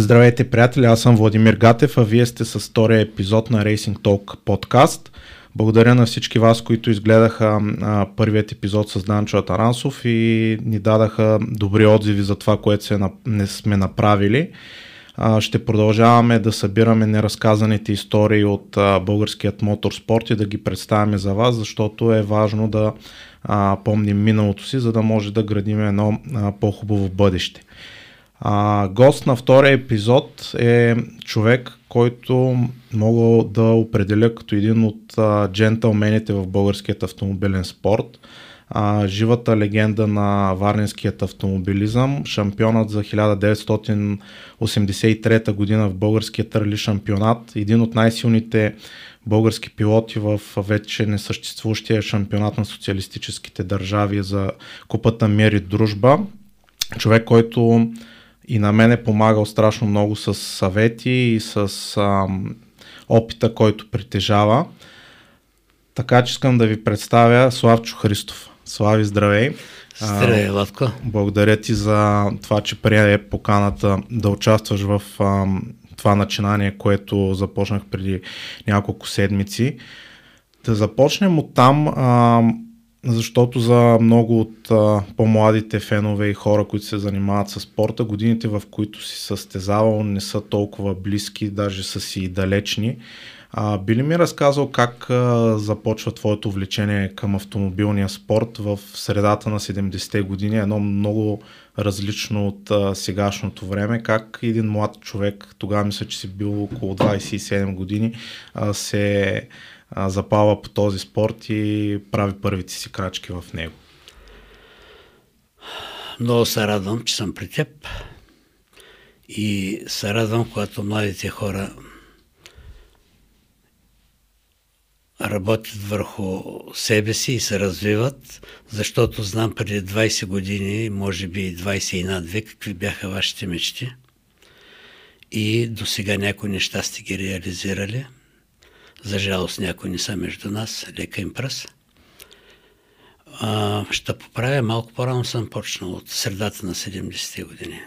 Здравейте, приятели! Аз съм Владимир Гатев, а вие сте с втория епизод на Racing Talk подкаст. Благодаря на всички вас, които изгледаха а, първият епизод с Данчо Атарансов и ни дадаха добри отзиви за това, което се, не сме направили. А, ще продължаваме да събираме неразказаните истории от а, българският моторспорт и да ги представяме за вас, защото е важно да а, помним миналото си, за да може да градим едно а, по-хубаво бъдеще. А, гост на втория епизод е човек, който мога да определя като един от а, джентълмените в българският автомобилен спорт. А, живата легенда на варненският автомобилизъм, шампионът за 1983 година в българският рали шампионат, един от най-силните български пилоти в вече несъществуващия шампионат на социалистическите държави за купата Мир и Дружба. Човек, който и на мен е помагал страшно много с съвети и с ам, опита, който притежава. Така че искам да ви представя Славчо Христов. Слави, здравей! Здравей, Лавко! Благодаря ти за това, че прие поканата да участваш в ам, това начинание, което започнах преди няколко седмици. Да започнем от там. Ам, защото за много от а, по-младите фенове и хора, които се занимават с спорта, годините в които си състезавал не са толкова близки, даже са си далечни. А, би ли ми разказал как а, започва твоето влечение към автомобилния спорт в средата на 70-те години, едно много различно от а, сегашното време, как един млад човек, тогава мисля, че си бил около 27 години, а, се а, запава по този спорт и прави първите си крачки в него. Много се радвам, че съм при теб и се радвам, когато младите хора работят върху себе си и се развиват, защото знам преди 20 години, може би 20 и над две, какви бяха вашите мечти. И до сега някои неща сте ги реализирали – за жалост някои не са между нас, лека им пръс. А, ще поправя, малко по-рано съм почнал от средата на 70-те години.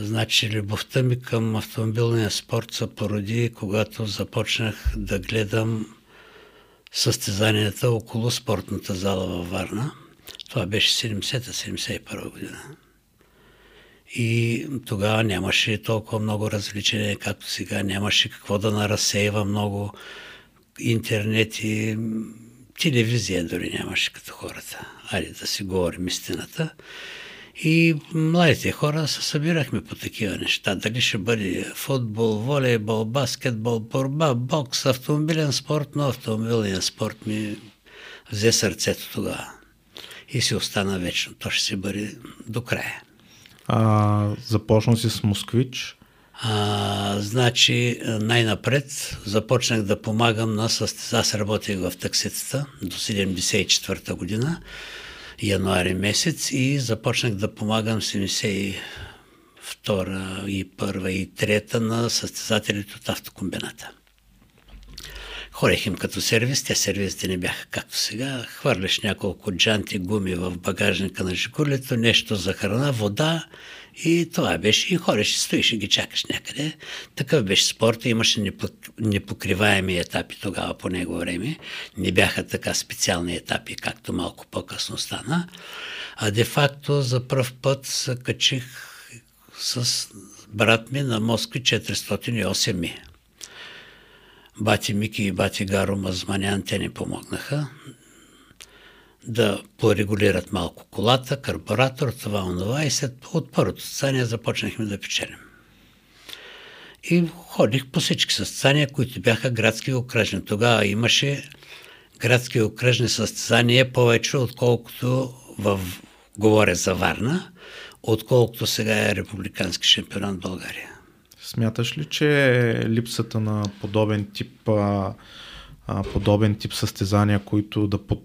Значи любовта ми към автомобилния спорт се породи, когато започнах да гледам състезанията около спортната зала във Варна. Това беше 70-71 година. И тогава нямаше толкова много развлечения, както сега. Нямаше какво да наразсейва много интернет и телевизия дори нямаше като хората. Айде да си говорим истината. И младите хора се събирахме по такива неща. Дали ще бъде футбол, волейбол, баскетбол, борба, бокс, автомобилен спорт, но автомобилният спорт ми взе сърцето тогава. И си остана вечно. То ще се бъде до края. А, започна си с Москвич. А, значи, най-напред започнах да помагам на състеза. Аз работех в такситата до 74-та година, януари месец и започнах да помагам 72 и 1 и 3 на състезателите от автокомбината. Хорех им като сервис, те сервисите не бяха както сега. Хвърляш няколко джанти гуми в багажника на жигулето, нещо за храна, вода и това беше. И хореш, стоиш и ги чакаш някъде. Такъв беше спорт. Имаше непокриваеми етапи тогава по него време. Не бяха така специални етапи, както малко по-късно стана. А де-факто за първ път се качих с брат ми на Москви 408 ми бати Мики и бати Гаро Мазманян, те ни помогнаха да порегулират малко колата, карбуратор, това, онова и след от първото състезание започнахме да печелим. И ходих по всички състезания, които бяха градски окръжни. Тогава имаше градски окръжни състезания повече, отколкото в, говоря за Варна, отколкото сега е републикански шампионат в България. Смяташ ли, че липсата на подобен тип, а, а, подобен тип състезания, които да под...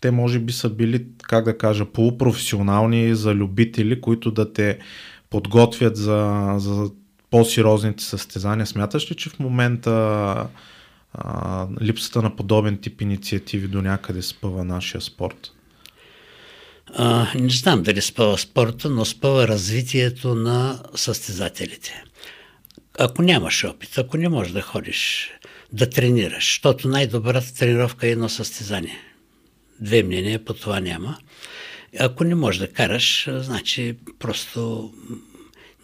те може би са били, как да кажа, полупрофесионални за любители, които да те подготвят за, за по-сериозните състезания. Смяташ ли, че в момента а, липсата на подобен тип инициативи до някъде спъва нашия спорт? А, не знам дали спъва спорта, но спъва развитието на състезателите. Ако нямаш опит, ако не можеш да ходиш, да тренираш, защото най-добрата тренировка е едно състезание. Две мнения по това няма. Ако не можеш да караш, значи просто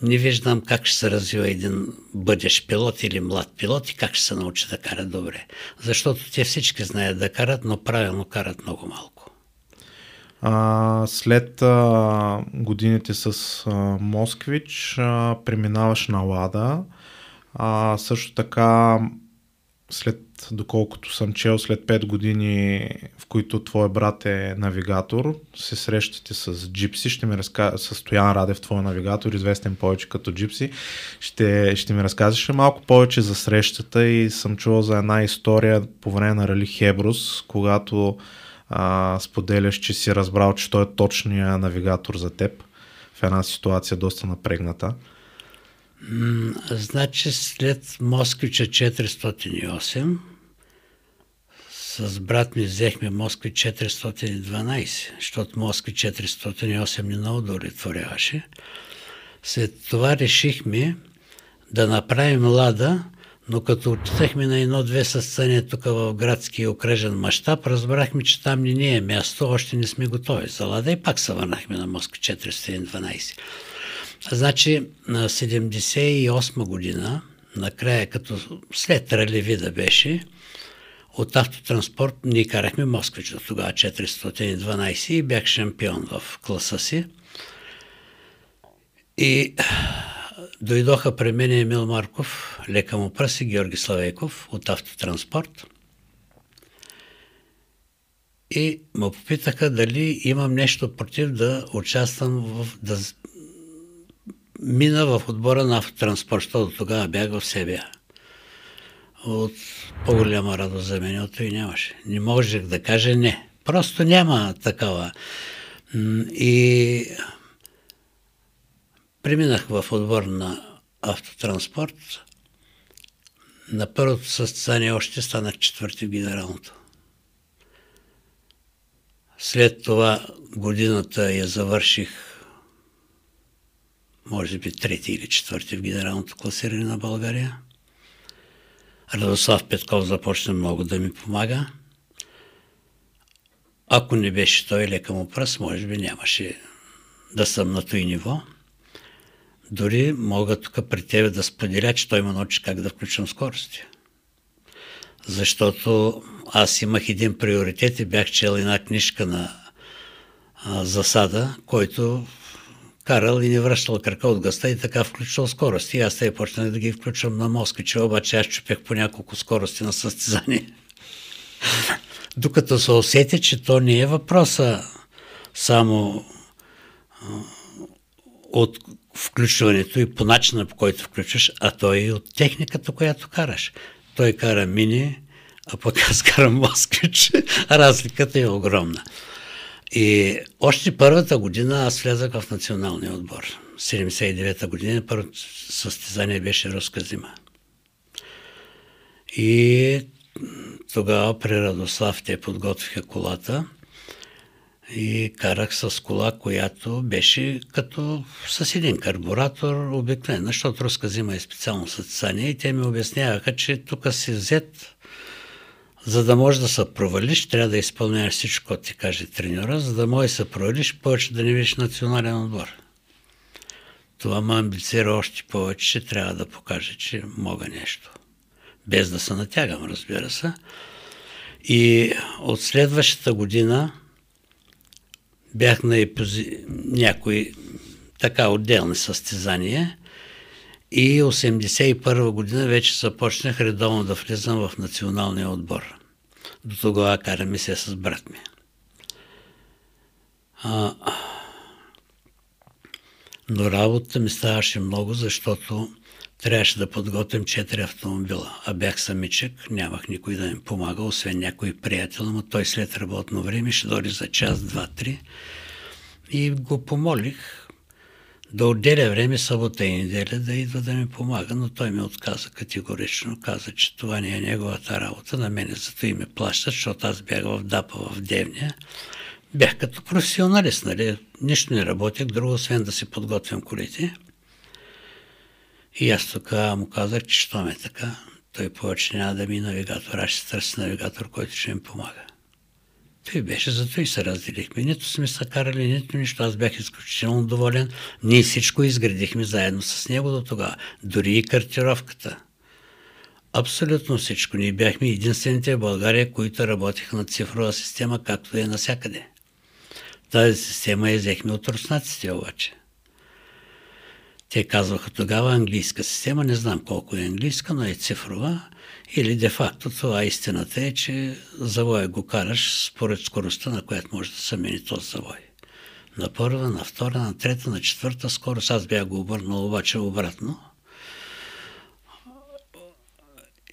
не виждам как ще се развива един бъдещ пилот или млад пилот и как ще се научи да кара добре. Защото те всички знаят да карат, но правилно карат много малко. А, след а, годините с а, Москвич а, преминаваш на Лада. А, също така след, доколкото съм чел, след 5 години, в които твой брат е навигатор, се срещате с Джипси, ще ми разкажа, с Стоян Радев, твой навигатор, известен повече като Джипси, ще, ще ми разказваш малко повече за срещата? И съм чувал за една история по време на Рали Хебрус, когато а, споделяш, че си разбрал, че той е точния навигатор за теб в една ситуация доста напрегната. Значи след Москвича 408 с брат ми взехме Москви 412, защото Москви 408 ни много удовлетворяваше. След това решихме да направим лада, но като отидахме на едно-две състезания тук в градски окръжен мащаб, разбрахме, че там не ни е място, още не сме готови за лада и пак се върнахме на Москви 412. Значи на 78 година, накрая като след Ралевида беше, от автотранспорт ние карахме Москвич до тогава 412 и бях шампион в класа си. И дойдоха при мен Емил Марков, лека му пръси, Георги Славейков от автотранспорт. И му попитаха дали имам нещо против да участвам в, да мина в отбора на автотранспорт, защото тогава бях в себе. От по-голяма радост за мен, от и нямаше. Не можех да кажа не. Просто няма такава. И преминах в отбор на автотранспорт. На първото състезание още станах четвърти в генералното. След това годината я завърших може би трети или четвърти в генералното класиране на България. Радослав Петков започна много да ми помага. Ако не беше той лека му пръст, може би нямаше да съм на той ниво. Дори мога тук при тебе да споделя, че той ме научи как да включвам скорости. Защото аз имах един приоритет и бях чел една книжка на а, засада, който карал и не връщал крака от гъста и така включвал скорости. И аз те почнах да ги включвам на москвича, обаче аз чупех по няколко скорости на състезание. Докато се усети, че то не е въпроса само от включването и по начина по който включваш, а то е и от техниката, която караш. Той кара мини, а пък аз карам москвич. Разликата е огромна. И още първата година аз влязах в националния отбор. 79-та година първото състезание беше Руска зима. И тогава при Радослав те подготвиха колата и карах с кола, която беше като с един карбуратор обикновена, защото Руска зима е специално състезание и те ми обясняваха, че тук си взет за да можеш да се провалиш, трябва да изпълняваш всичко, което ти каже треньора, за да можеш да се провалиш, повече да не видиш национален отбор. Това ме амбицира още повече, че трябва да покаже, че мога нещо. Без да се натягам, разбира се. И от следващата година бях на епози... някои така отделни състезания и 1981 година вече започнах редовно да влизам в националния отбор. До тогава караме се с брат ми. А, но работата ми ставаше много, защото трябваше да подготвим четири автомобила. А бях самичък, нямах никой да ми помага, освен някой приятел, но той след работно време ще дойде за час, два, три. И го помолих да отделя време събота и неделя да идва да ми помага, но той ми отказа категорично. Каза, че това не е неговата работа, на мене зато и ме плащат, защото аз бях в ДАПа в Девня. бях като професионалист, нали? Нищо не работех, друго, освен да си подготвям колите. И аз тогава му казах, че що ме така, той повече няма да ми навигатор, аз ще търси навигатор, който ще ми помага. Той беше, зато и се разделихме. Нито сме се карали, нито нищо. Аз бях изключително доволен. Ние всичко изградихме заедно с него до тогава. Дори и картировката. Абсолютно всичко. Ние бяхме единствените в България, които работиха на цифрова система, както е насякъде. Тази система я взехме от руснаците обаче. Те казваха тогава английска система, не знам колко е английска, но е цифрова. Или де-факто това истината е, че завоя го караш според скоростта, на която може да се мени този завой. На първа, на втора, на трета, на четвърта скорост. Аз бях го обърнал обаче обратно.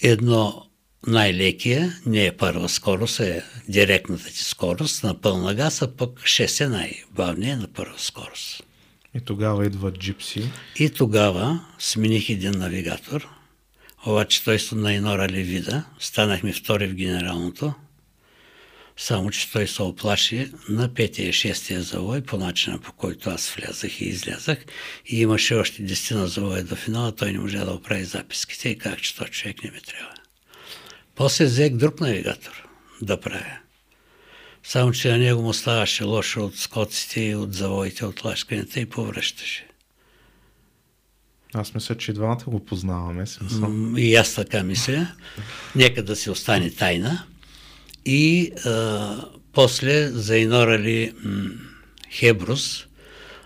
Едно най-лекия не е първа скорост, е директната ти скорост на пълна газ, а пък 6 е най-бавният на първа скорост. И тогава идва джипси. И тогава смених един навигатор, обаче той на едно рали вида. Станахме втори в генералното, само че той се оплаши на петия и шестия завой по начина по който аз влязах и излязах и имаше още десетина завоя до финала, той не можа да оправи записките и как че той човек не ми трябва. После взех друг навигатор да правя. Само, че на него му ставаше лошо от скоците и от завоите, от лашкането и повръщаше. Аз мисля, че и двамата го познаваме. Смисъл. И аз така мисля. Нека да си остане тайна. И а, после заинорали м- Хебрус.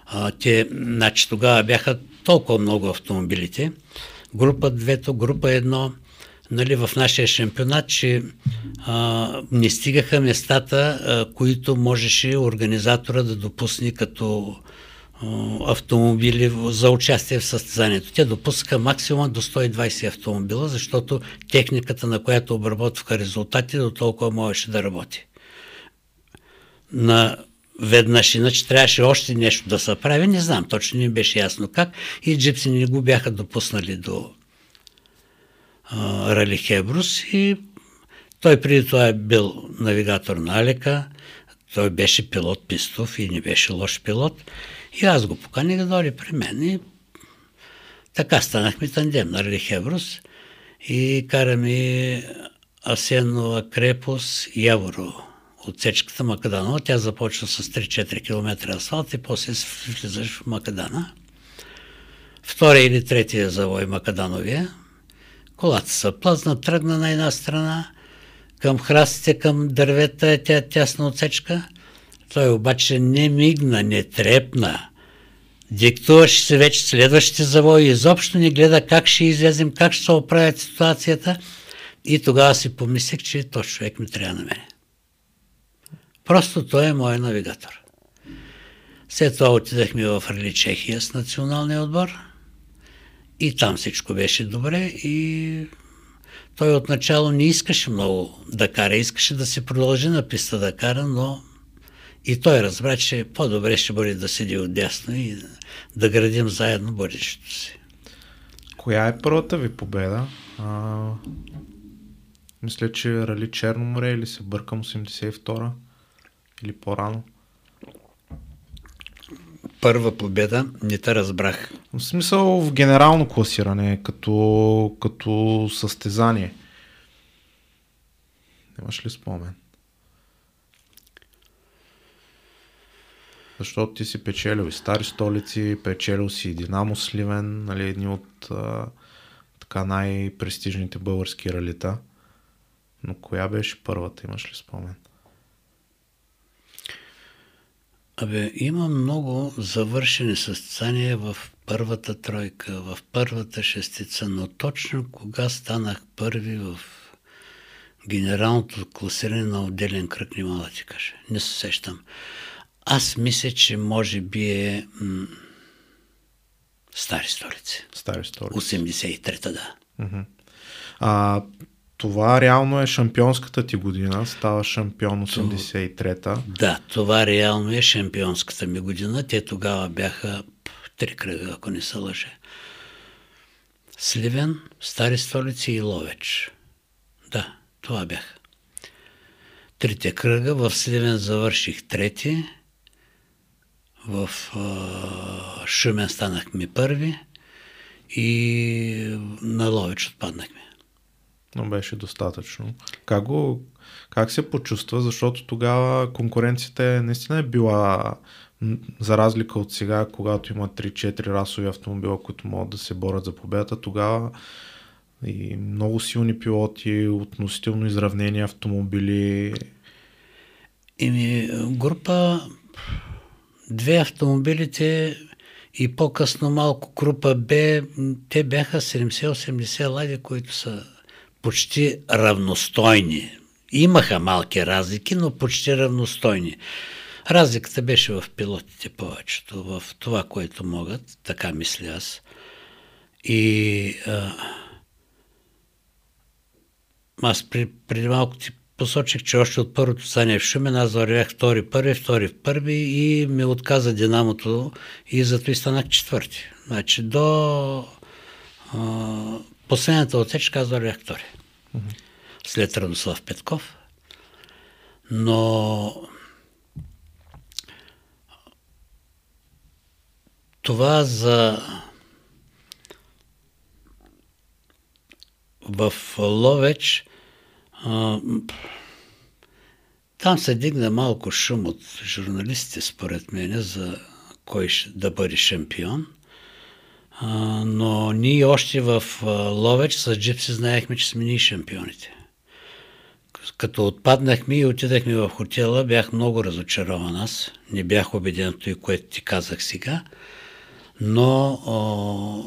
А, те, значи тогава бяха толкова много автомобилите. Група 2, група 1, нали, в нашия шампионат, че а, не стигаха местата, а, които можеше организатора да допусне като а, автомобили за участие в състезанието. Те допускаха максимум до 120 автомобила, защото техниката, на която обработваха резултати, до толкова можеше да работи. На веднъж, иначе трябваше още нещо да се прави, не знам, точно не беше ясно как и джипси не го бяха допуснали до Рали Хебрус и той преди това е бил навигатор на Алека, той беше пилот Пистов и не беше лош пилот. И аз го поканих да дойде при мен и така станахме тандем на Рали Хебрус и караме Асенова Крепос Яворо отсечката Макаданова. Тя започва с 3-4 км асфалт и после влизаш в Макадана. Втория или третия завой Макадановия, Колата се плъзна, тръгна на една страна, към храстите, към дървета е тя тясна отсечка. Той обаче не мигна, не трепна. Диктуваше се вече следващите завои, изобщо не гледа как ще излезем, как ще се оправят ситуацията. И тогава си помислих, че този човек ми трябва на мене. Просто той е мой навигатор. След това отидахме в Рали Чехия с националния отбор – и там всичко беше добре и той отначало не искаше много да кара, искаше да се продължи на писта да кара, но и той разбра, че по-добре ще бъде да седи отдясно и да градим заедно бъдещето си. Коя е първата ви победа? А, мисля, че Рали Черно море или се бъркам 82-а или по-рано? Първа победа, не те разбрах. В смисъл в генерално класиране, като, като състезание. Имаш ли спомен? Защото ти си печелил и стари столици, печелил си и Динамо Сливен, нали, едни от а, така най-престижните български ралита. Но коя беше първата, имаш ли спомен? Абе, има много завършени състезания в първата тройка, в първата шестица, но точно кога станах първи в генералното класиране на отделен кръг, не мога да ти кажа. Не се сещам. Аз мисля, че може би е м- Стари столици. Стари столици. 83-та, да. Uh-huh. А, това реално е шампионската ти година, става шампион 83-та. Да, това реално е шампионската ми година. Те тогава бяха три кръга, ако не се лъже. Сливен, Стари столици и Ловеч. Да, това бяха. трите кръга. В Сливен завърших трети. В Шумен станахме първи и на Лович отпаднахме. Но беше достатъчно. Как, го, как се почувства? Защото тогава конкуренцията наистина е била за разлика от сега, когато има 3-4 расови автомобила, които могат да се борят за победата, тогава и много силни пилоти, относително изравнени автомобили. Ими, група, две автомобилите и по-късно малко група Б, те бяха 70-80 лади, които са почти равностойни. Имаха малки разлики, но почти равностойни. Разликата беше в пилотите повечето, в това, което могат, така мисля аз. И а, аз при, преди малко ти посочих, че още от първото стане в Шумен, аз вървях втори, първи, втори, първи и ми отказа Динамото и зато и станах четвърти. Значи до а, последната отсечка аз вървях втори. След Радослав Петков. Но това за в Ловеч там се дигна малко шум от журналистите, според мен, за кой да бъде шампион. Но ние още в Ловеч с Джипси знаехме, че сме ние шампионите. Като отпаднахме и отидахме в хотела, бях много разочарован аз. Не бях убеден в това, което ти казах сега но о,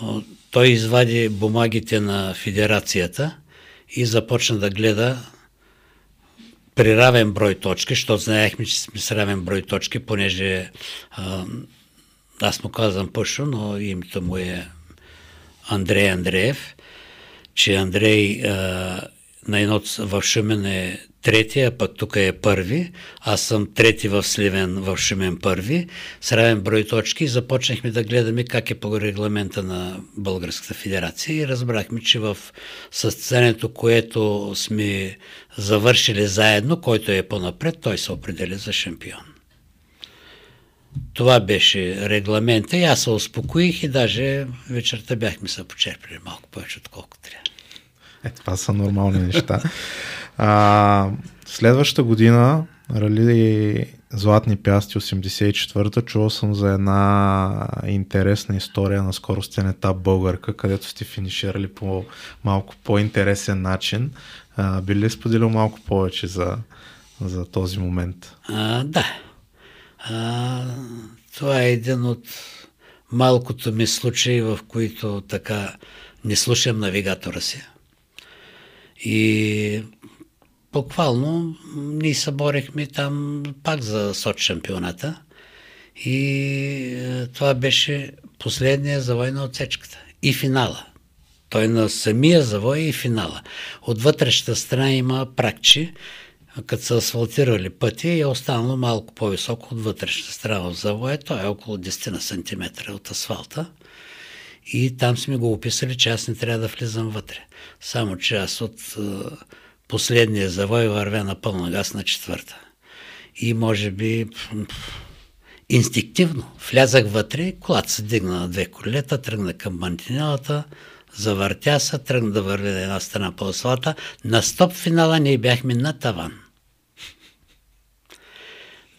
о, той извади бумагите на федерацията и започна да гледа при равен брой точки, защото знаехме, че сме с равен брой точки, понеже а, аз му казвам Пъшо, но името му е Андрей Андреев, че Андрей а, на едно в Шумен е трети, а пък тук е първи. Аз съм трети в Сливен, в Шумен първи, с равен брой точки започнахме да гледаме как е по регламента на Българската федерация и разбрахме, че в състезанието, което сме завършили заедно, който е по-напред, той се определя за шампион. Това беше регламента и аз се успокоих и даже вечерта бяхме се почерпили малко повече, отколкото трябва. Е, това са нормални неща. А, следващата година, Рали Златни пясти 84-та, чувал съм за една интересна история на скоростен етап българка, където сте финиширали по малко по-интересен начин. А, би ли споделил малко повече за, за този момент? А, да. А, това е един от малкото ми случаи, в които така не слушам навигатора си. И буквално ние съборихме там пак за соч шампионата. И е, това беше последния завой на отсечката. И финала. Той на самия завой и финала. От вътрешната страна има пракчи, като са асфалтирали пъти и е останало малко по-високо от вътрешната страна в завоя. Той е около 10 на сантиметра от асфалта. И там сме го описали, че аз не трябва да влизам вътре. Само че аз от е, последния завой вървя на пълна газ на четвърта. И може би инстинктивно влязах вътре, колата се дигна на две колета, тръгна към мантинелата, завъртя се, тръгна да върви на една страна по асфалта. На стоп финала ние бяхме на таван.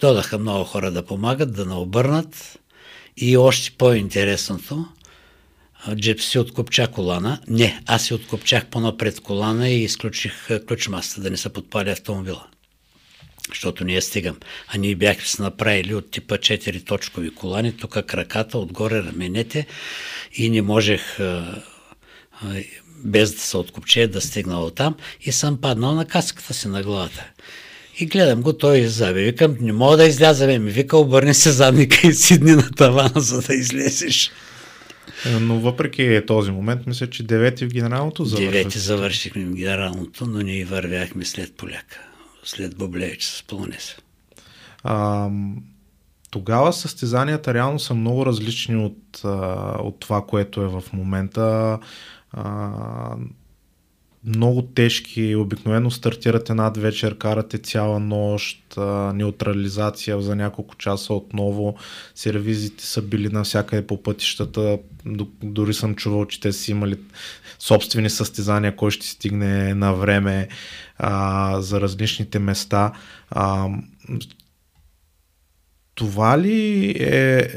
Додаха много хора да помагат, да наобърнат. И още по-интересното, Джип си откопча колана. Не, аз си откопчах по-напред колана и изключих ключмаста да не се подпали автомобила. Защото ние стигам. А ние бяхме се направили от типа 4 точкови колани, тук краката, отгоре раменете и не можех без да се откопче да стигна от там и съм паднал на каската си на главата. И гледам го, той иззаби. Викам, не мога да изляза, ми вика, обърни се задника и сидни на тавана, за да излезеш. Е, но въпреки този момент, мисля, че девети в генералното завършихме. Девети завършихме в генералното, но ние вървяхме след поляка, след Боблевич с Полонеса. А, тогава състезанията реално са много различни от, от това, което е в момента. А, много тежки, обикновено стартирате над вечер, карате цяла нощ, неутрализация за няколко часа отново, сервизите са били навсякъде по пътищата, дори съм чувал, че те си имали собствени състезания, кой ще стигне на време а, за различните места. А, това ли е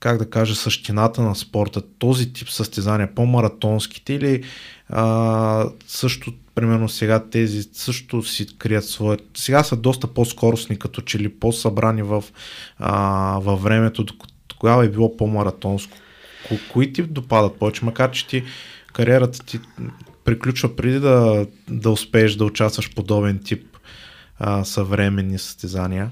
как да кажа, същината на спорта, този тип състезания, по-маратонските или а, също, примерно сега тези също си крият своят, сега са доста по-скоростни, като че ли по-събрани в, а, във времето, тогава е било по-маратонско. Ко, кои ти допадат повече, макар че ти кариерата ти приключва преди да, да успееш да участваш подобен тип а, съвременни състезания?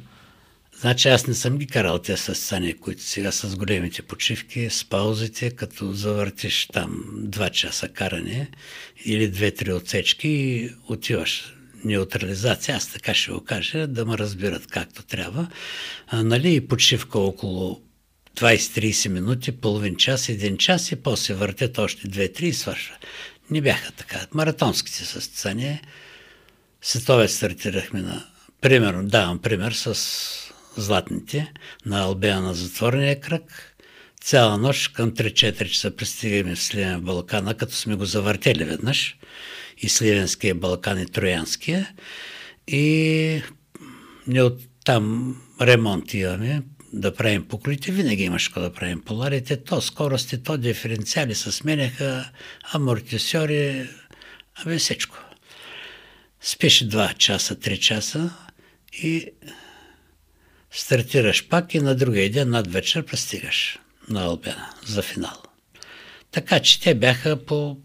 Значи аз не съм ги карал тези състезания, които сега с големите почивки, с паузите, като завъртиш там два часа каране или две-три отсечки и отиваш неутрализация, аз така ще го кажа, да ме разбират както трябва. А, нали, и почивка около 20-30 минути, половин час, един час и после въртят още 2-3 и свършва. Не бяха така. Маратонските състезания, светове стартирахме на, примерно, давам пример с златните на Албея на затворения кръг. Цяла нощ към 3-4 часа пристигаме в Сливен Балкана, като сме го завъртели веднъж. И Сливенския Балкан и Троянския. И не от там ремонт имаме, да правим покрити, винаги имаш да правим поларите, то скорости, то диференциали се сменяха, амортисьори, абе всичко. Спиш 2 часа, 3 часа и стартираш пак и на другия ден над вечер пристигаш на Албена за финал. Така че те бяха по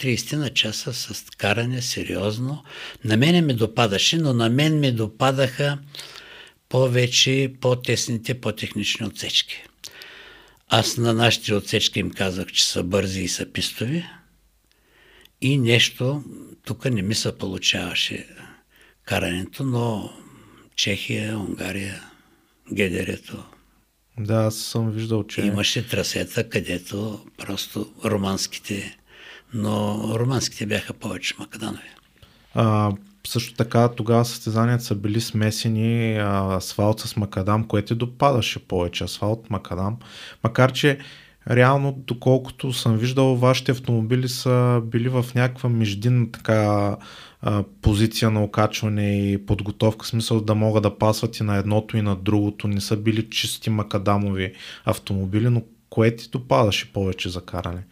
30 на часа с каране сериозно. На мене ми допадаше, но на мен ми допадаха повече по-тесните, по-технични отсечки. Аз на нашите отсечки им казах, че са бързи и са пистови. И нещо, тук не ми се получаваше карането, но Чехия, Унгария, Гедерето. Да, аз съм виждал, че... Имаше трасета, където просто романските, но романските бяха повече макаданови. А, също така тогава състезанията са били смесени а, асфалт с макадам, което допадаше повече асфалт, макадам. Макар, че реално, доколкото съм виждал, вашите автомобили са били в някаква междинна така позиция на окачване и подготовка, смисъл да могат да пасват и на едното и на другото. Не са били чисти макадамови автомобили, но кое ти допадаше повече за каране?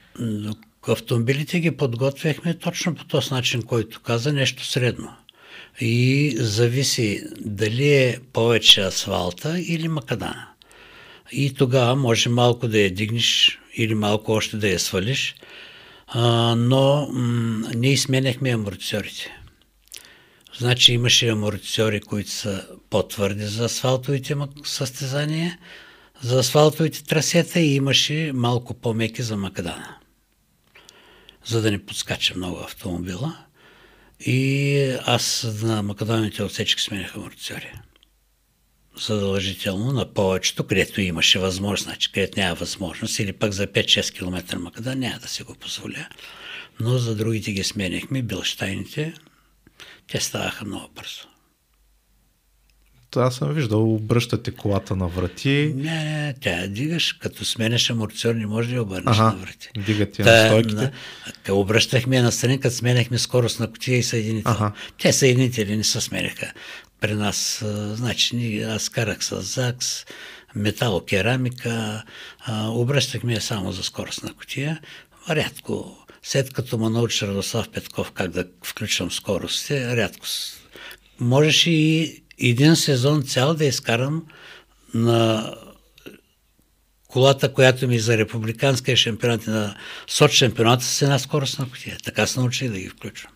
Автомобилите ги подготвяхме точно по този начин, който каза, нещо средно. И зависи дали е повече асфалта или макадана. И тогава може малко да я дигнеш или малко още да я свалиш, а, но м- ние сменяхме амортисьорите. Значи имаше амортисьори, които са по-твърди за асфалтовите състезания, за асфалтовите трасета и имаше малко по-меки за макадана. За да не подскача много автомобила. И аз на макадоните отсечки сменях амортисьори. Задължително на повечето, където имаше възможност, значи където няма възможност, или пък за 5-6 км макадан няма да си го позволя. Но за другите ги сменяхме, билштайните, те ставаха много бързо. Аз съм виждал, обръщате колата на врати. Не, не, тя я дигаш, като сменяш амортизор, не може да я обърнеш ага, на врати. Дигате на стойките. На, обръщахме я настрани, като сменяхме скорост на котия и съединител. Ага. Те съединители не се сменяха. При нас, значи, аз карах с ЗАКС, металокерамика, обръщахме я само за скорост на котия. Рядко след като ме научи Радослав Петков как да включвам скоростите, рядко. Можеше и един сезон цял да изкарам на колата, която ми за републиканския шампионат и на Соч шампионата с една скорост на котия. Така се научих да ги включвам.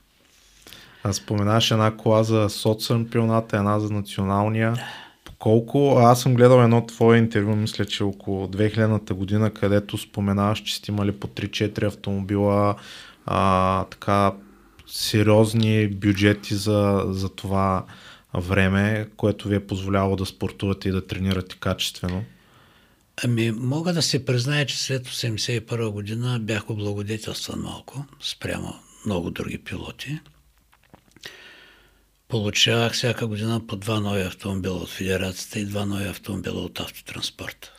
А споменаш една кола за соц шампионата, една за националния. Да колко, аз съм гледал едно твое интервю, мисля, че около 2000-та година, където споменаваш, че сте имали по 3-4 автомобила, а, така сериозни бюджети за, за това време, което ви е позволяло да спортувате и да тренирате качествено. Ами, мога да се призная, че след 1981 година бях облагодетелстван малко, спрямо много други пилоти. Получавах всяка година по два нови автомобила от Федерацията и два нови автомобила от автотранспорта.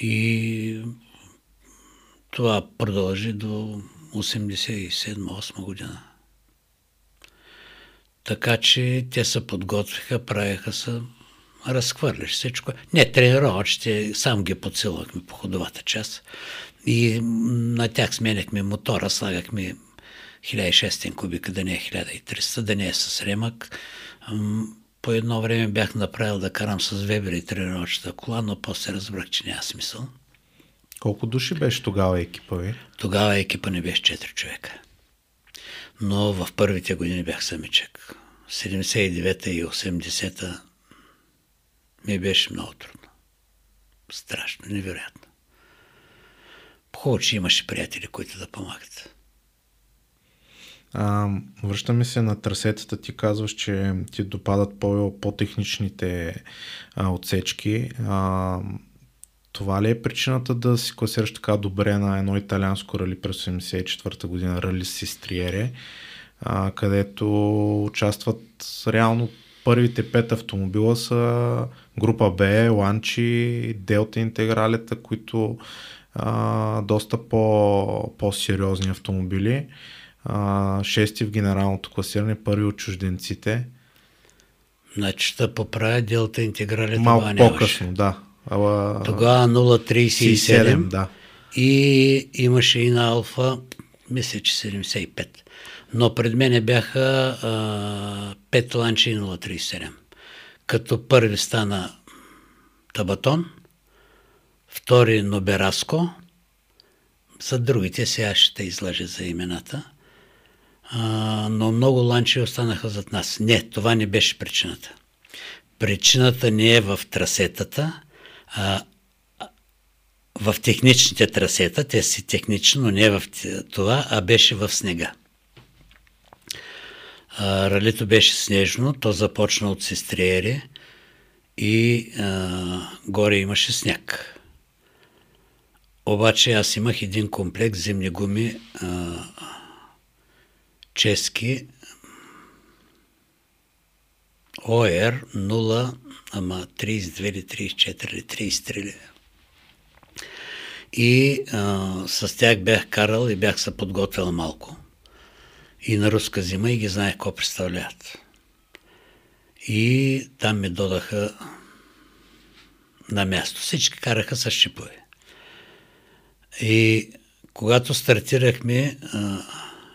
И това продължи до 87-8 година. Така че те се подготвиха, правиха се, разхвърляш всичко. Не, тренировъчите, сам ги подсилвахме по ходовата част. И на тях сменяхме мотора, слагахме 1600 кубика, да не е 1300, да не е с ремък. По едно време бях направил да карам с Вебер и тренировъчната кола, но после разбрах, че няма смисъл. Колко души беше тогава екипа ви? Тогава екипа не беше 4 човека. Но в първите години бях самичък. 79-та и 80-та ми беше много трудно. Страшно, невероятно. Хубаво, че имаше приятели, които да помагат. А, връщаме се на трасетата. Ти казваш, че ти допадат по- по-техничните а, отсечки. А, това ли е причината да си класираш така добре на едно италианско рали през 1974 година, рали Систриере, а, където участват реално първите пет автомобила са група Б, Ланчи, Делта интегралета, които а, доста по, по-сериозни автомобили. А, шести в генералното класиране, първи от чужденците. Значи да поправя Делта интегралета. Малко по-късно, да. Ала... Тогава 0,37 да. и имаше и на Алфа, мисля, че 75. Но пред мене бяха а, 5 ланчи и 0,37. Като първи стана Табатон, втори Нобераско, за другите сега ще излъжа за имената, но много ланчи останаха зад нас. Не, това не беше причината. Причината не е в трасетата, а, в техничните трасета, те си технично, но не в това, а беше в снега. Ралито беше снежно, то започна от Сестриери и а, горе имаше сняг. Обаче аз имах един комплект зимни гуми а, чески ОР 0 ама 32 или 34 или 33 ли. И а, с тях бях карал и бях се подготвил малко. И на руска зима и ги знаех какво представляват. И там ми додаха на място. Всички караха с шипове. И когато стартирахме, а,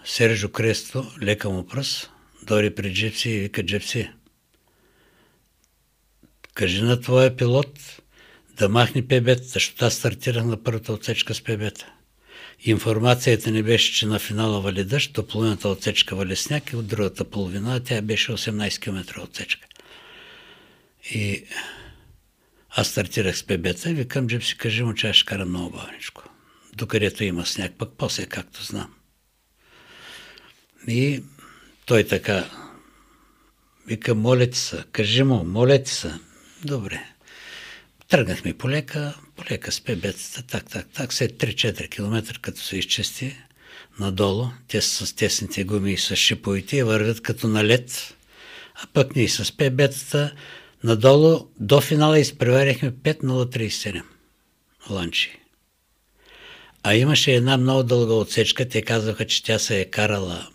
Сержо Кресто, лека му пръст, дори при Джипси и вика Джипси – Кажи на твоя пилот да махне пебета, защото аз стартирах на първата отсечка с пебета. Информацията не беше, че на финала вали дъжд, до половината отсечка вали сняг и от другата половина тя беше 18 км отсечка. И аз стартирах с пебета и викам, Джип си кажи му, че аз ще карам много бавничко. Докъдето има сняг, пък после както знам. И той така вика, моля ти се, кажи му, моля ти се, Добре. Тръгнахме полека, полека с пебецата, так, так, так, след 3-4 км, като се изчисти надолу, те с тесните гуми и с шиповите и вървят като на лед, а пък ние с пебецата надолу до финала изпреварихме 5.037 ланчи. А имаше една много дълга отсечка, те казваха, че тя се е карала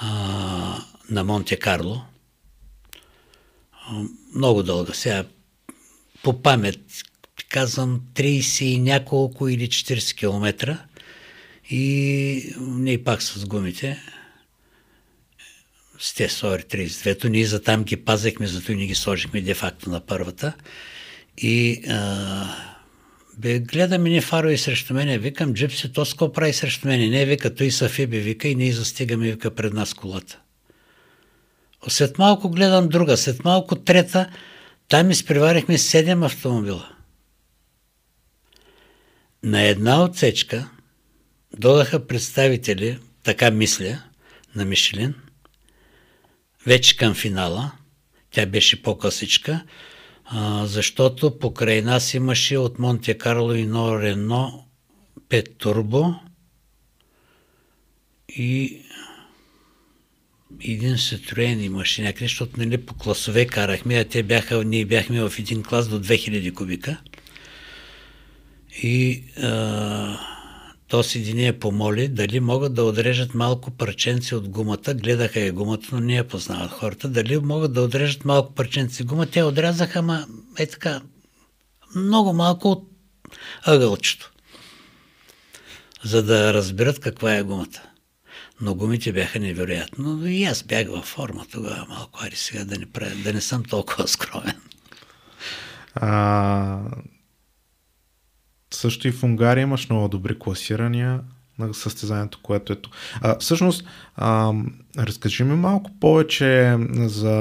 а, на Монте Карло, много дълга. Сега по памет казвам 30 и няколко или 40 км и ние пак с гумите с те Сори 32-то, ние за там ги пазехме, зато не ги сложихме де-факто на първата. И а, бе, гледаме ни фарове срещу мене, викам, джипси, то ско прави срещу мене. Не, вика, той са Фиби, вика, и ние застигаме, вика, пред нас колата. След малко гледам друга, след малко трета, там изпреварихме 7 автомобила. На една отсечка додаха представители, така мисля, на Мишелин, вече към финала, тя беше по-късичка, защото покрай нас имаше от Монте Карло и Но Рено 5 турбо и един Citroen имаше някъде, защото нали, по класове карахме, а те бяха, ние бяхме в един клас до 2000 кубика. И а, то си е помоли дали могат да отрежат малко парченци от гумата. Гледаха я гумата, но не я познават хората. Дали могат да отрежат малко парченци гума. Те отрязаха, ама е така, много малко от ъгълчето, за да разберат каква е гумата. Но гумите бяха невероятно. И аз бях във форма тогава малко. Ари сега да не, правя, да не съм толкова скромен. А, също и в Унгария имаш много добри класирания на състезанието, което ето. А, всъщност, а, разкажи ми малко повече за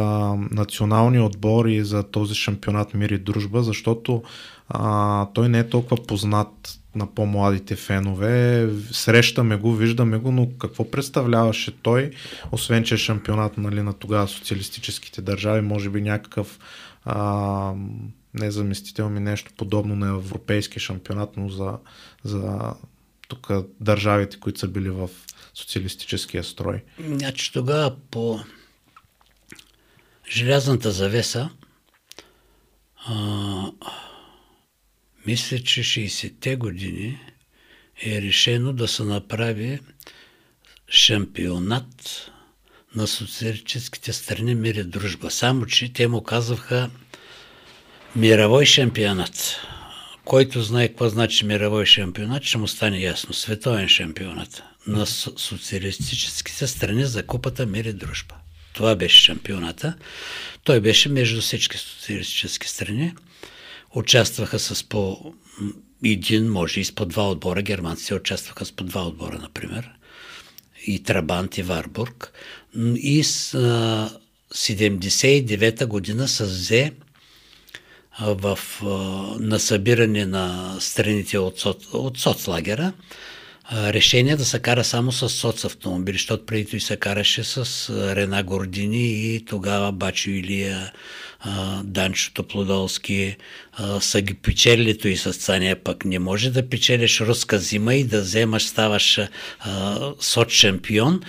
националния отбор и за този шампионат Мир и Дружба, защото а, той не е толкова познат на по-младите фенове. Срещаме го, виждаме го, но какво представляваше той, освен че е шампионат нали, на тогава социалистическите държави, може би някакъв а, не заместител ми нещо подобно на европейски шампионат, но за, за тук държавите, които са били в социалистическия строй. Значи тогава по желязната завеса а, мисля, че 60-те години е решено да се направи шампионат на социалистическите страни мир дружба. Само, че те му казваха мировой шампионат. Който знае какво значи мировой шампионат, ще му стане ясно. Световен шампионат на социалистическите страни за купата Мир и дружба. Това беше шампионата. Той беше между всички социалистически страни. Участваха с по един, може и с по два отбора. Германците участваха с по два отбора, например. И Трабант, и Варбург. И с 79-та година се взе в, на събиране на страните от, соц, от соцлагера решение да се кара само с соцавтомобили, защото преди той се караше с Рена Гордини и тогава Бачо Илия, Данчо Топлодолски са ги печели и с Цания, пък не може да печелиш руска зима и да вземаш, ставаш соц шампион,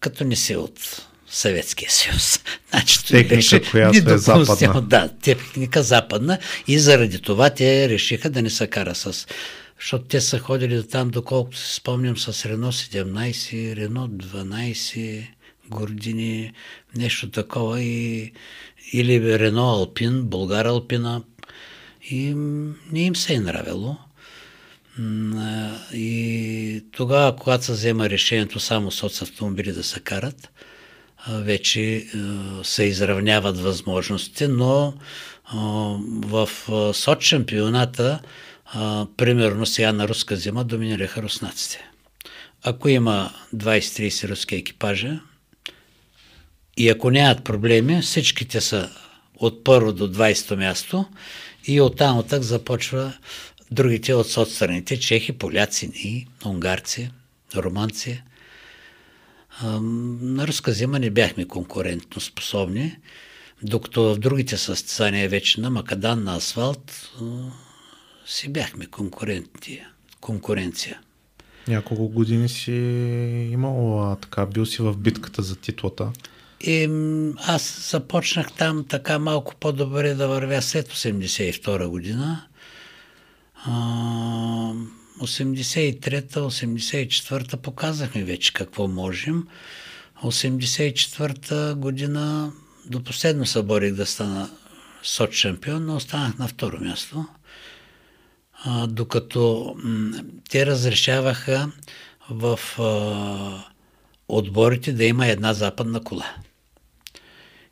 като не си от Съветския съюз. Значи, техника, беше която е западна. Да, техника западна и заради това те решиха да не се кара с защото те са ходили до там, доколкото се спомням, с Рено 17, Рено 12, Гордини, нещо такова и, или Рено Алпин, Българ Алпина и не им се е нравило. И тогава, когато се взема решението само соц автомобили да се карат, вече се изравняват възможностите, но в соц шампионата, примерно сега на руска зима, доминираха руснаците. Ако има 20-30 руски екипажа и ако нямат проблеми, всичките са от първо до 20 място и оттам оттак започва другите от соцстраните, чехи, поляци, и унгарци, романци – на руска зима не бяхме конкурентно способни, докато в другите състезания вече на макадан, на асфалт си бяхме конкуренция. Няколко години си имал така, бил си в битката за титлата. И аз започнах там така малко по-добре да вървя след 82 година. 83-та, 84-та показахме вече какво можем. 84-та година до последно се борих да стана соч шампион, но останах на второ място. А, докато м- те разрешаваха в а, отборите да има една западна кола.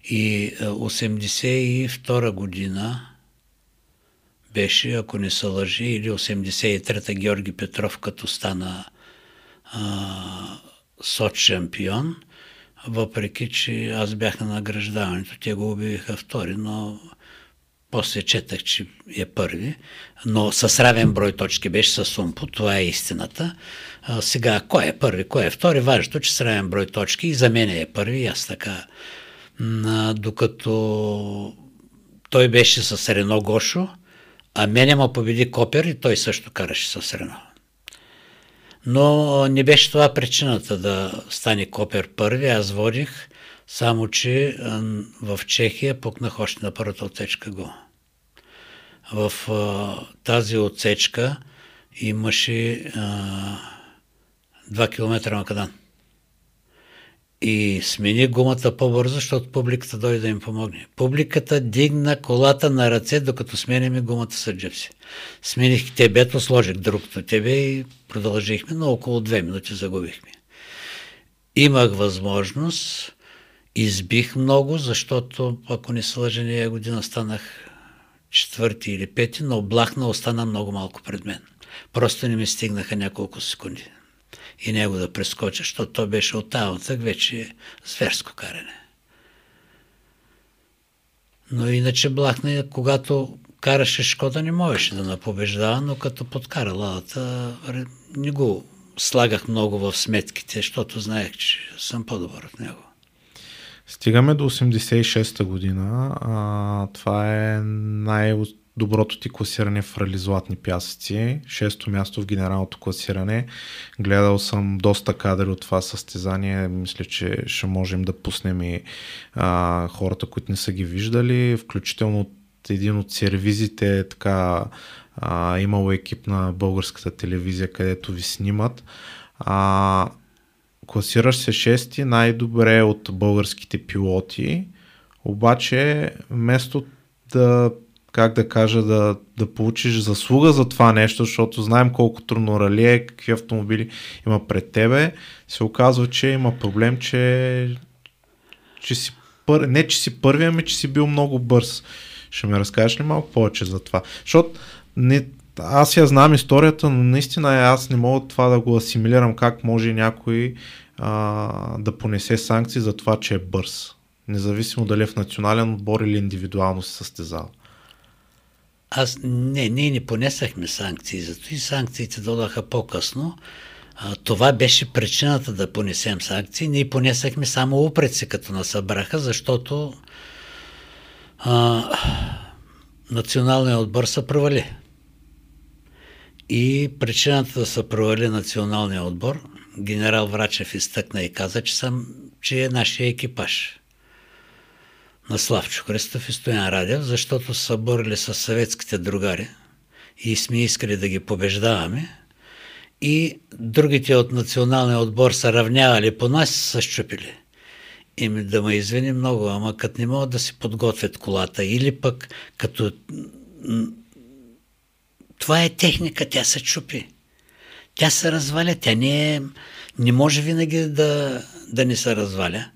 И 82 година беше, ако не се лъжи, или 83-та Георги Петров, като стана а, соч шампион, въпреки, че аз бях на награждаването. Те го убиваха втори, но после четах, че е първи, но с равен брой точки беше с Сумпо, това е истината. А, сега, кой е първи, кой е втори, важното, че с равен брой точки и за мен е първи, аз така. А, докато той беше с Рено Гошо, а мене му победи Копер и той също караше с Рено. Но не беше това причината да стане Копер първи. Аз водих, само че в Чехия пукнах още на първата отсечка го. В а, тази отсечка имаше а, 2 км макадан. И смени гумата по-бързо, защото публиката дойде да им помогне. Публиката дигна колата на ръце, докато сменяме гумата с джипси. Смених тебето, сложих другото тебе и продължихме, но около две минути загубихме. Имах възможност, избих много, защото, ако не се лъжа, нея година станах четвърти или пети, но облахна остана много малко пред мен. Просто не ми стигнаха няколко секунди и него да прескоча, защото то беше от тази вече зверско каране. Но иначе Блахне, когато караше Шкода, не можеше да напобеждава, но като подкара ладата, не го слагах много в сметките, защото знаех, че съм по-добър от него. Стигаме до 86-та година. А, това е най- доброто ти класиране в рали Златни пясъци, шесто място в генералното класиране. Гледал съм доста кадри от това състезание, мисля, че ще можем да пуснем и а, хората, които не са ги виждали, включително от един от сервизите, така а, имало екип на българската телевизия, където ви снимат. А, класираш се шести най-добре от българските пилоти, обаче вместо да как да кажа, да, да получиш заслуга за това нещо, защото знаем колко трудно рали е, какви автомобили има пред тебе, се оказва, че има проблем, че, че си пър... не, че си първи, ами че си бил много бърз. Ще ми разкажеш ли малко повече за това? Защото не, аз я знам историята, но наистина аз не мога това да го асимилирам как може някой а, да понесе санкции за това, че е бърз. Независимо дали е в национален отбор или индивидуално се състезава. Аз не, ние не понесахме санкции, зато и санкциите додаха по-късно. А, това беше причината да понесем санкции. Ние понесахме само упреци, като нас събраха, защото а, националният отбор се провали. И причината да се провали националния отбор, генерал Врачев изтъкна и каза, че, съм, че е нашия екипаж на Славчо Христов и Стоян Радев, защото са борили с съветските другари и сме искали да ги побеждаваме. И другите от националния отбор са равнявали по нас са щупили. И да ме извини много, ама като не могат да си подготвят колата или пък като това е техника, тя се чупи. Тя се разваля, тя не е... Не може винаги да, да не се разваля.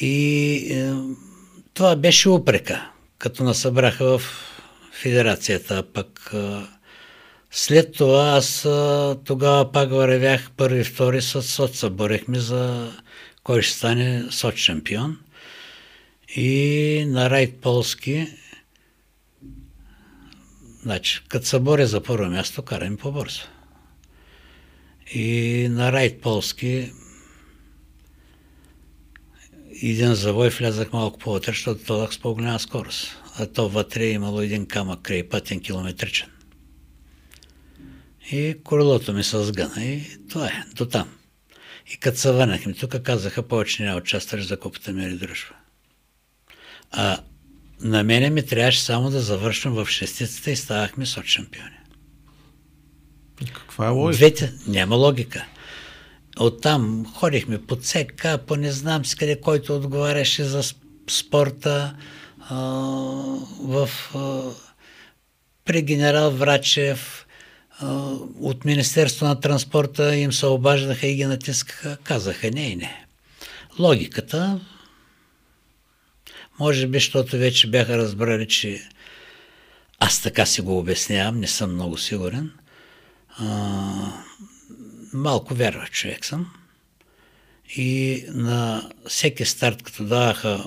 И е, това беше упрека, като насъбраха в федерацията. Пък след това аз тогава пак вървях първи, втори с соца. Борехме за кой ще стане соц шампион. И на Райт Полски Значи, като се боря за първо място, карам по-бързо. И на Райт Полски един завой влязах малко по-вътре, защото тълъх с по-голяма скорост. А то вътре е имало един камък край пътен километричен. И колелото ми се сгъна и това е, до там. И като се върнахме тук, казаха, повече няма участваш за купата ми дружба. А на мене ми трябваше само да завършвам в шестицата и ставахме сот шампиони. Каква е логика? Двете, няма логика. Оттам ходихме по ЦК, по не знам с къде, който отговаряше за спорта а, в, а, при генерал Врачев, от Министерство на транспорта им се обаждаха и ги натискаха. Казаха не и не. Логиката, може би, защото вече бяха разбрали, че аз така си го обяснявам, не съм много сигурен. Малко вярвах човек съм. И на всеки старт, като даваха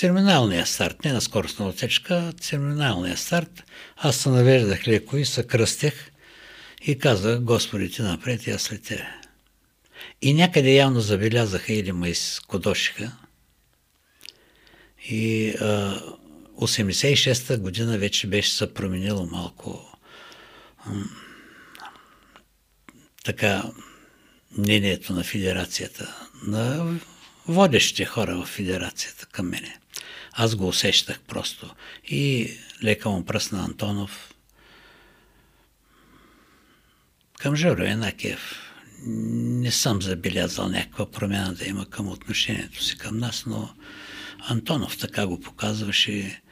терминалния старт, не на скоростна отсечка, терминалния старт, аз се навеждах леко и се кръстех и казах, Господи, ти напред и аз след тебе. И някъде явно забелязаха или ме изкодошиха. И а, 86-та година вече беше се променило малко така мнението на федерацията, на водещите хора в федерацията към мене. Аз го усещах просто. И лека му пръсна Антонов към Жоро Енакиев. Не съм забелязал някаква промяна да има към отношението си към нас, но Антонов така го показваше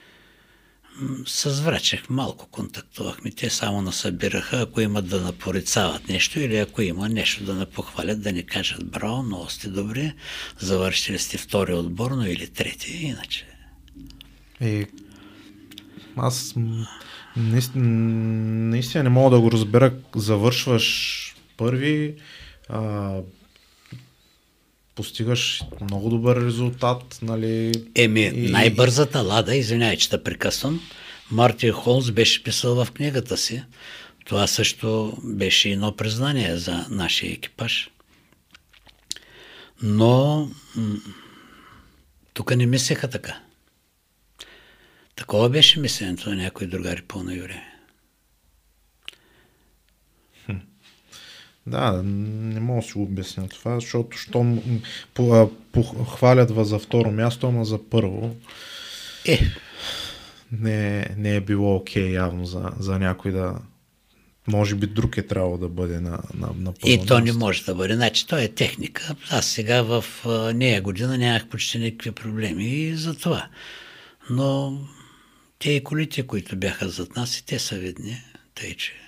с малко контактувахме. Те само насъбираха, ако имат да напорицават нещо или ако има нещо да напохвалят, да ни кажат браво, много сте добри, завършили сте втори отборно или трети, иначе. И аз наистина, наистина не мога да го разбера. Завършваш първи, а, постигаш много добър резултат. Нали? Еми, и... най-бързата лада, извинявай, че те прекъсвам, Мартин Холмс беше писал в книгата си. Това също беше едно признание за нашия екипаж. Но тук не мислеха така. Такова беше мисленето на някои другари по-на време. Да, не мога да си го обясня това, защото щом похвалят за второ място, ама за първо. Е. Не, не е било окей okay, явно за, за някой да... Може би друг е трябвало да бъде на, на, на първо И то не може да бъде. Значи, то е техника. Аз сега в нея година нямах почти никакви проблеми и за това. Но те и колите, които бяха зад нас, и те са видни. Тъй, че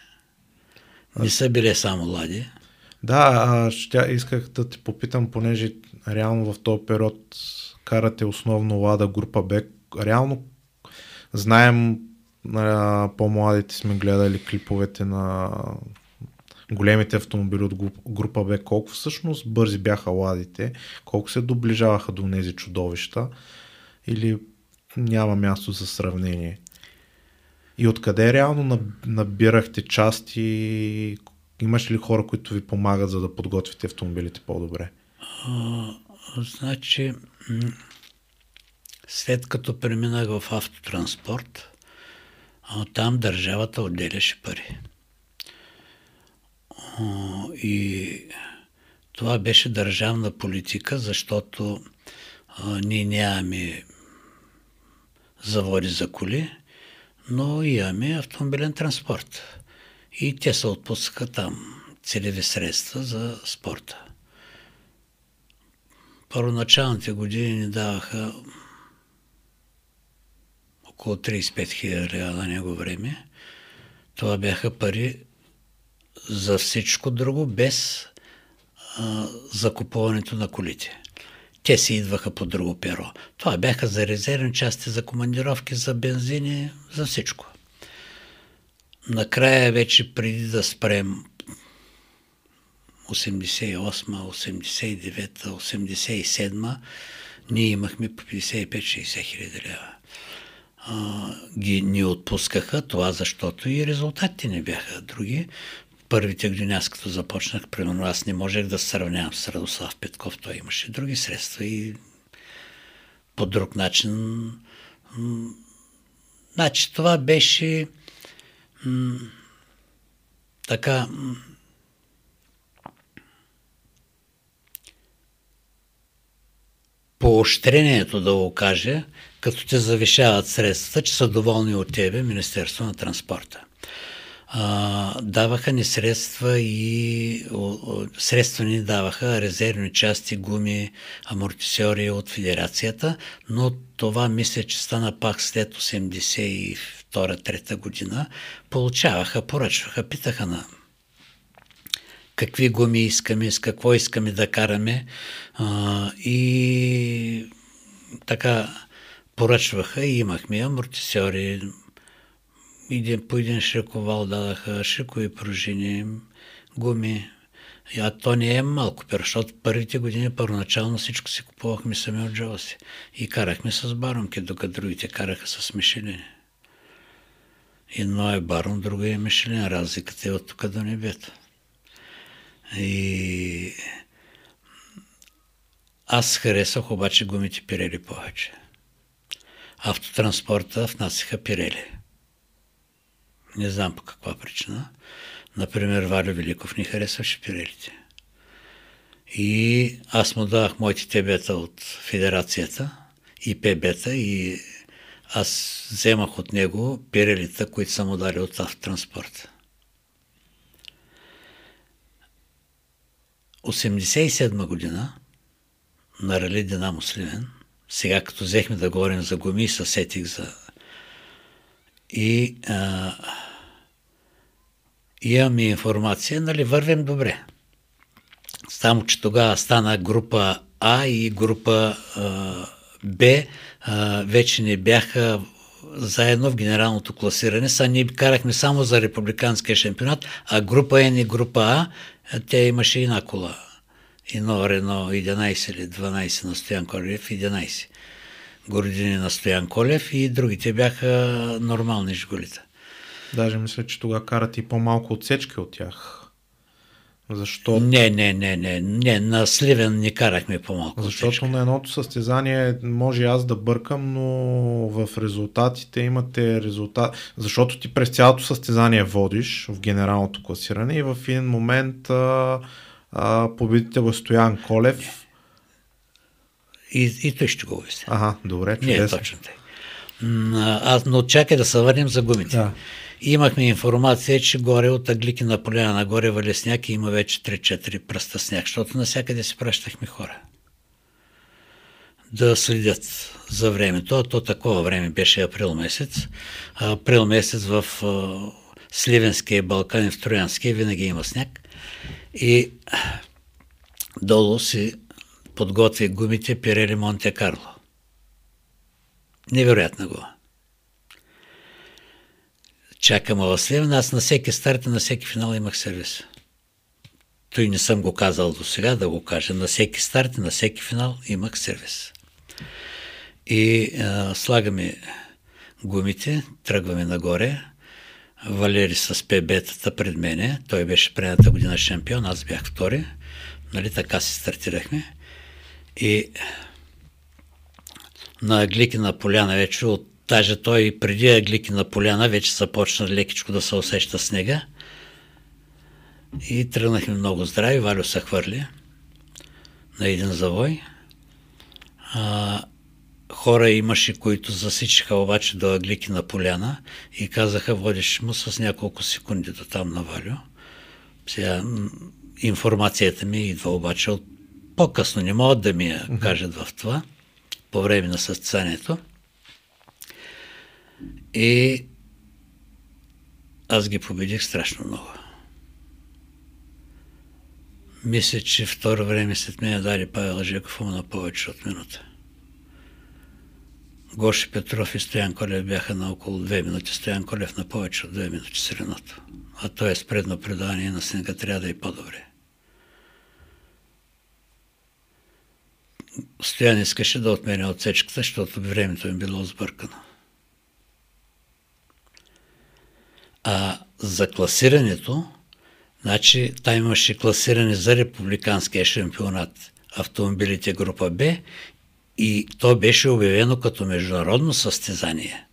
не са били само лади. Да, ще исках да те попитам, понеже реално в този период карате основно лада група Б. Реално знаем, на по-младите сме гледали клиповете на големите автомобили от група Б, колко всъщност бързи бяха ладите, колко се доближаваха до тези чудовища или няма място за сравнение. И откъде реално набирахте части? Имаш ли хора, които ви помагат, за да подготвите автомобилите по-добре? А, значи, след като преминах в автотранспорт, там държавата отделяше пари. И това беше държавна политика, защото ние нямаме заводи за коли, но имаме автомобилен транспорт. И те се отпускаха там целеви средства за спорта. Първоначалните години ни даваха около 35 хиляди реала на него време. Това бяха пари за всичко друго, без а, закупуването на колите те си идваха по друго перо. Това бяха за резервни части, за командировки, за бензини, за всичко. Накрая вече преди да спрем 88, 89, 87, ние имахме по 55-60 хиляди лева. ги ни отпускаха това, защото и резултатите не бяха други първите години, аз като започнах, примерно аз не можех да сравнявам с Радослав Петков, той имаше други средства и по друг начин. Значи това беше м- така м- поощрението да го каже, като те завишават средствата, че са доволни от тебе Министерство на транспорта а, даваха ни средства и о, средства ни даваха резервни части, гуми, амортисьори от федерацията, но това мисля, че стана пак след 82-3 година. Получаваха, поръчваха, питаха на какви гуми искаме, с какво искаме да караме а, и така поръчваха и имахме амортисьори, един, по един широковал дадаха шикови пружини, гуми. А то не е малко, защото първите години първоначално всичко си купувахме сами от джоба си. И карахме с баронки, докато другите караха с мишелини. Едно е барон, друго е мишелин. Разликата е от тук до небето. И аз харесах обаче гумите пирели повече. автотранспорта внасяха пирели. Не знам по каква причина. Например, Валю Великов не харесваше пирелите. И аз му давах моите тебета от федерацията и ПБета и аз вземах от него пирелите, които са му дали от автотранспорта. 87 година на Рали Динамо Сливен, сега като взехме да говорим за гуми, съсетих за... И а, имаме информация, нали, вървим добре. Само, че тогава стана група А и група а, Б а, вече не бяха заедно в генералното класиране. Са ние карахме само за републиканския шампионат, а група N и група А, тя имаше една кола. Едно Рено 11 или 12 на Стоян Колев, 11 городини на Стоян Колев и другите бяха нормални жигулите. Даже мисля, че тогава карат и по-малко отсечки от тях. Защо? Не, не, не, не, не, на Сливен не карахме по-малко. Защото отсечка. на едното състезание може аз да бъркам, но в резултатите имате резултат. Защото ти през цялото състезание водиш в генералното класиране и в един момент а, а, победител е Стоян Колев. И, и той ще го обясня. Ага, добре, Не е чудесно. точно тъй. М, Аз, но чакай да се върнем за гумите. Да. Имахме информация, че горе от Аглики на поляна нагоре и има вече 3-4 пръста сняг, защото навсякъде си пращахме хора. Да следят за времето. А то такова време беше април месец. А април месец в Сливенския Балкан и в Троянския винаги има сняг. И долу си подготви гумите Пирели Монте Карло. Невероятна го. Чакам в Сливен. Аз на всеки старт и на всеки финал имах сервис. Той не съм го казал до сега, да го кажа. На всеки старт и на всеки финал имах сервис. И а, слагаме гумите, тръгваме нагоре. Валери с ПБ-тата пред мене. Той беше предната година шампион, аз бях втори. Нали, така се стартирахме. И на Агликина поляна вече от даже той преди Агликина поляна вече започна лекичко да се усеща снега. И тръгнахме много здрави, Валю се хвърли на един завой. А, хора имаше, които засичиха обаче до Агликина поляна и казаха, водиш му с няколко секунди до там на Валю. Сега информацията ми идва обаче от по-късно, не могат да ми я кажат в това, по време на състезанието. И аз ги победих страшно много. Мисля, че второ време след мен дали Павел Жеков на повече от минута. Гоше Петров и Стоян Колев бяха на около 2 минути, Стоян Колев на повече от 2 минути средното. А то е спредно предаване на снега трябва да е по-добре. Стоян искаше да отменя отсечката, защото времето им било сбъркано. А за класирането, значи там имаше класиране за републиканския шампионат автомобилите група Б и то беше обявено като международно състезание.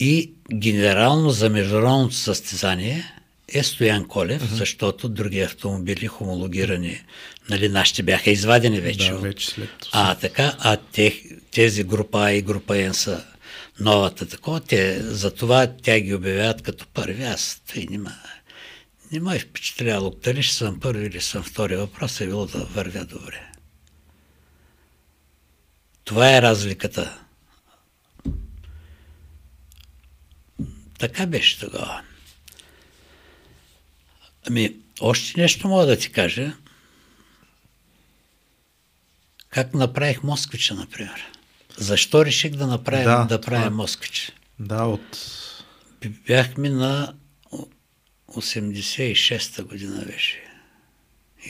И генерално за международното състезание е Стоян Колев, uh-huh. защото други автомобили хомологирани, нали, нашите бяха извадени вече. Да, вече след. А така, а те, тези група А и група Н са новата такова, те, затова тя ги обявяват като първи. Аз тъй нема, не ме е впечатлявало дали ще съм първи или съм втори въпрос, е било да вървя добре. Това е разликата. Така беше тогава. Ами, още нещо мога да ти кажа. Как направих Москвича, например. Защо реших да направя, Да, да, правя това- Москвич? Да, от... Бяхме на 86-та година беше.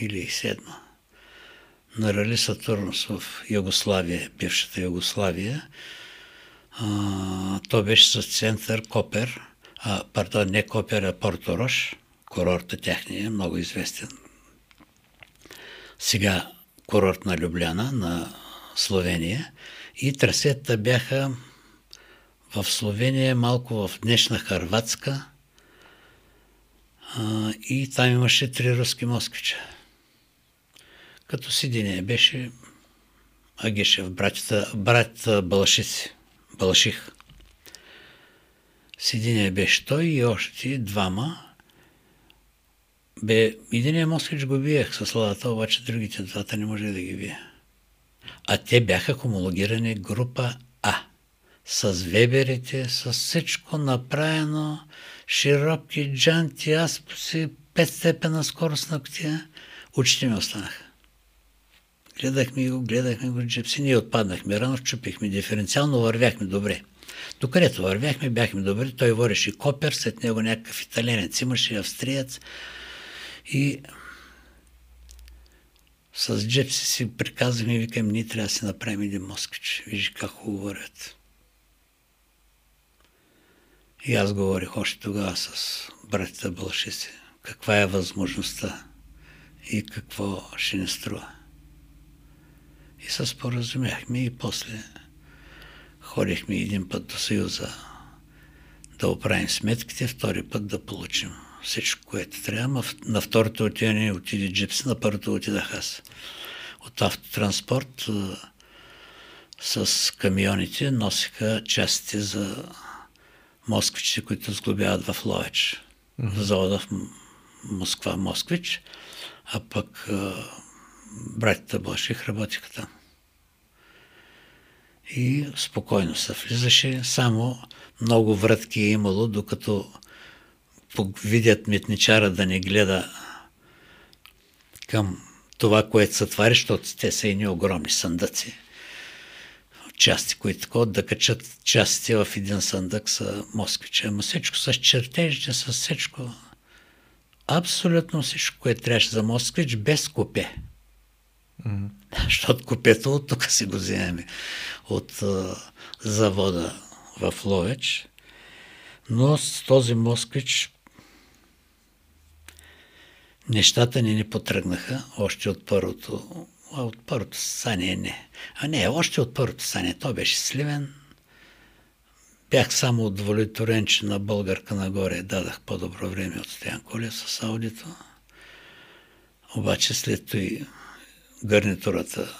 Или и 7 На Рали Сатурнус в Югославия, бившата Югославия. А, то беше с център Копер, а, пардон, не Копер, а Порторош, курорта тяхния, много известен. Сега курорт на Любляна, на Словения и трасетата бяха в Словения, малко в днешна Харватска и там имаше три руски москвича. Като сидение беше Агешев, братята, брат Балашици, Балаших. Сидение беше той и още двама. Бе, единия москвич го биех с ладата, обаче другите двата не може да ги бие. А те бяха хомологирани група А. С веберите, с всичко направено, широки джанти, аспуси, петстепена скорост на котия. Учите ми останаха. Гледахме го, гледахме го джипси, ние отпаднахме рано, чупихме диференциално, вървяхме добре. Докъдето вървяхме, бяхме добре. Той вореше Копер, след него някакъв италянец имаше, австриец. И с джепси си приказваме и викам, ние трябва да си направим един москвич. Вижи как говорят. И аз говорих още тогава с братята Бълшиси. Каква е възможността и какво ще ни струва. И се споразумяхме и после ходихме един път до Съюза да оправим сметките, втори път да получим всичко, което трябва. На второто отиване отиде джипси, на първото отидах аз. От автотранспорт с камионите носиха частите за москвичи, които сглобяват в Ловеч. Mm-hmm. В завода в Москва, Москвич, а пък братята Блаших работиха там. И спокойно се влизаше, само много вратки е имало, докато видят митничара да не гледа към това, което се твари, защото те са едни огромни съндъци. Части, които такова да качат частите в един съндък са москвичи. Ама всичко с чертежите, с всичко. Абсолютно всичко, което трябваше за москвич, без копе. Mm-hmm. Защото купето от тук си го вземем от а, завода в Ловеч. Но с този москвич нещата не ни потръгнаха още от първото. От първото сане не. А не, още от първото сане. То беше сливен. Бях само удовлетворен, че на българка нагоре дадах по-добро време от Стоян Коля с аудито. Обаче след това гарнитурата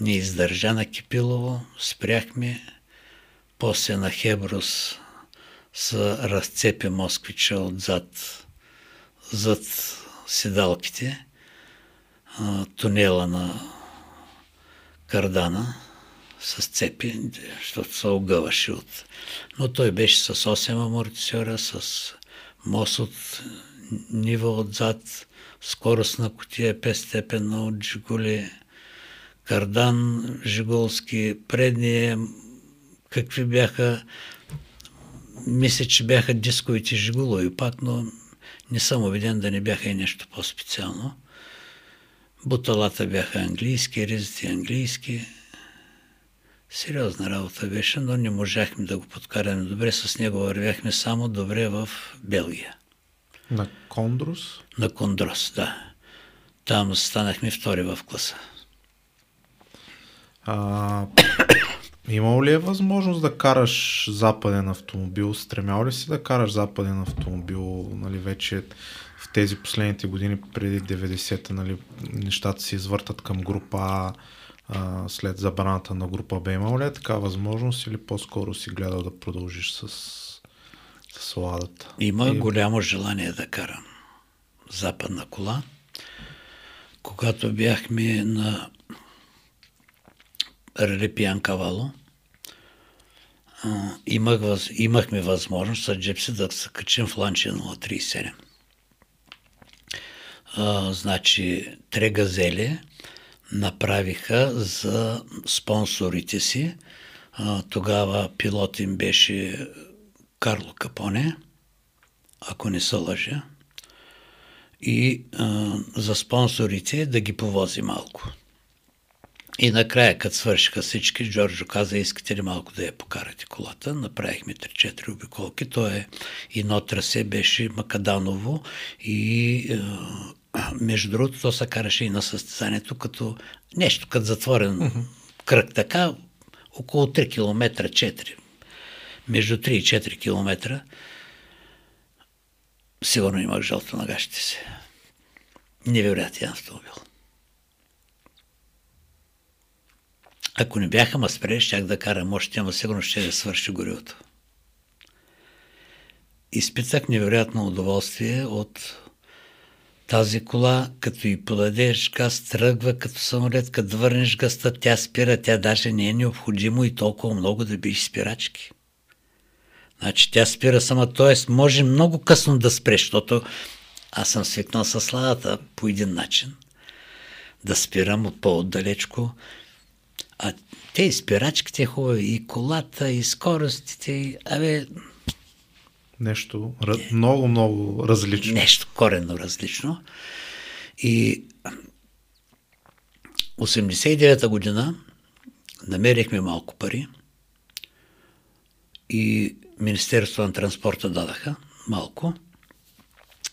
не издържа на Кипилово, спряхме, после на Хеброс са разцепи Москвича отзад, зад седалките, тунела на Кардана с цепи, защото се огъваше от... Но той беше с 8 амортисьора, с мост от ниво отзад, скоростна котия, пестепенна от Жигули, кардан Жиголски, предния, какви бяха, мисля, че бяха дисковите Жигулови пак, но не съм убеден да не бяха и нещо по-специално. Буталата бяха английски, ризите английски. Сериозна работа беше, но не можахме да го подкараме добре. С него вървяхме само добре в Белгия. На Кондрус? На Кондрус, да. Там станахме втори в класа. А, имало ли е възможност да караш западен автомобил? Стремял ли си да караш западен автомобил нали, вече в тези последните години преди 90-та нали, нещата се извъртат към група А, а след забраната на група Б. Имало ли е така възможност или по-скоро си гледал да продължиш с, с ладата? Има И... голямо желание да карам западна кола. Когато бяхме на Релепиян Кавало, имах, имахме възможност с джепси да се качим в ланче 037. А, значи, Тре газели направиха за спонсорите си. А, тогава пилот им беше Карло Капоне, ако не се лъжа. И а, за спонсорите да ги повози малко. И накрая, като свършиха всички, Джорджо каза, искате ли малко да я покарате колата? Направихме 3-4 обиколки. То е едно трасе беше Макаданово и е, между другото, то се караше и на състезанието като нещо, като затворен uh-huh. кръг. Така, около 3 км 4. Между 3 и 4 км сигурно имах жълто на гащите си. Невероятен автомобил. Ако не бяха ма спрели, щях да карам още, ама сигурно ще да свърши горивото. Изпитах невероятно удоволствие от тази кола, като и подадеш газ, тръгва като самолет, като върнеш гъста, тя спира, тя даже не е необходимо и толкова много да биш спирачки. Значи тя спира сама, т.е. може много късно да спре, защото аз съм свикнал с сладата по един начин. Да спирам от по-отдалечко. Те и спирачките хубави, и колата, и скоростите, и, абе... Нещо много, много различно. Нещо коренно различно. И 89-та година намерихме малко пари и Министерството на транспорта дадаха малко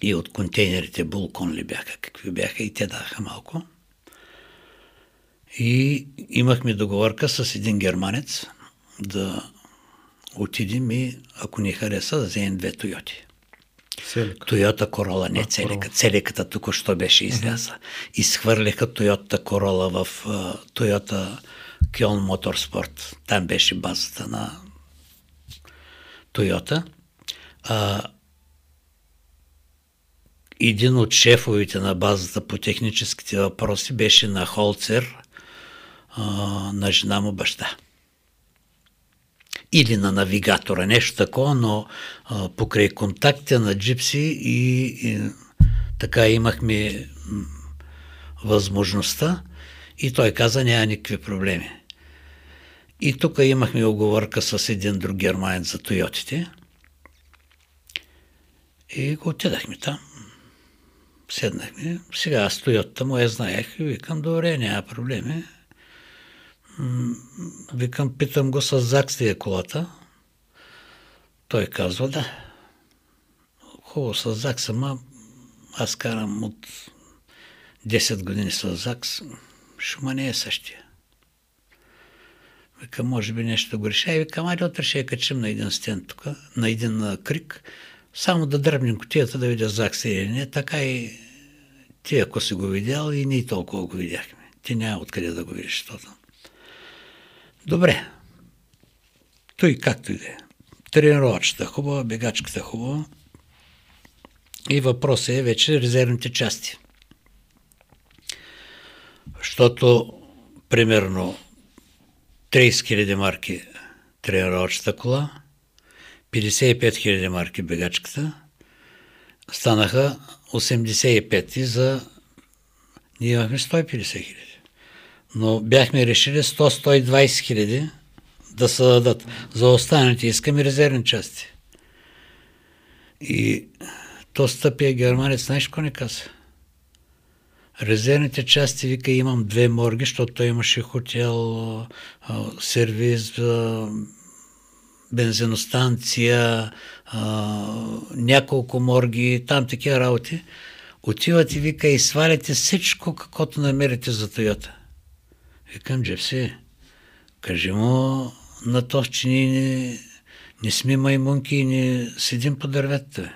и от контейнерите Булкон ли бяха, какви бяха и те дадаха малко. И имахме договорка с един германец да отидем и ако ни хареса, да вземем две Тойоти. Целика. Тойота Корола, не Целика. Целиката тук що беше изляза. Uh-huh. Изхвърлиха Тойота Корола в Тойота Кьон Моторспорт. Там беше базата на Тойота. А, един от шефовите на базата по техническите въпроси беше на Холцер, а, на жена му баща. Или на навигатора, нещо такова, но а, покрай контакта на Джипси и, и така имахме възможността и той каза няма никакви проблеми. И тук имахме оговорка с един друг германец за Тойотите. И го отидахме там. Седнахме. Сега аз Тойотата му я знаех и викам, добре, няма проблеми. Викам, питам го с ЗАКС ли е колата. Той казва, да. Хубаво с ЗАКС, ама аз карам от 10 години с ЗАКС. Шума не е същия. Вика, може би нещо го реша. И вика, айде утре ще я качим на един стен тук, на един крик, само да дръбнем котията да видя ЗАКС или не. Така и ти, ако си го видял, и ние толкова го видяхме. Ти няма откъде да го видиш, защото. Добре. Той както и да е. Тренировачата хубава, бегачката хубава. И въпросът е вече резервните части. Защото, примерно, 30 000 марки тренировачната кола, 55 000 марки бегачката, станаха 85 и за... Ние имахме 150 хиляди но бяхме решили 100-120 хиляди да се дадат. За останалите искаме резервни части. И то стъпия германец, знаеш какво не каза? Резервните части, вика, имам две морги, защото той имаше хотел, сервиз, бензиностанция, няколко морги, там такива работи. Отивате, вика, и сваляте всичко, каквото намерите за Тойота. Викам, Джепси, кажи му на то, че ние не, не сме маймунки и не седим по дърветата.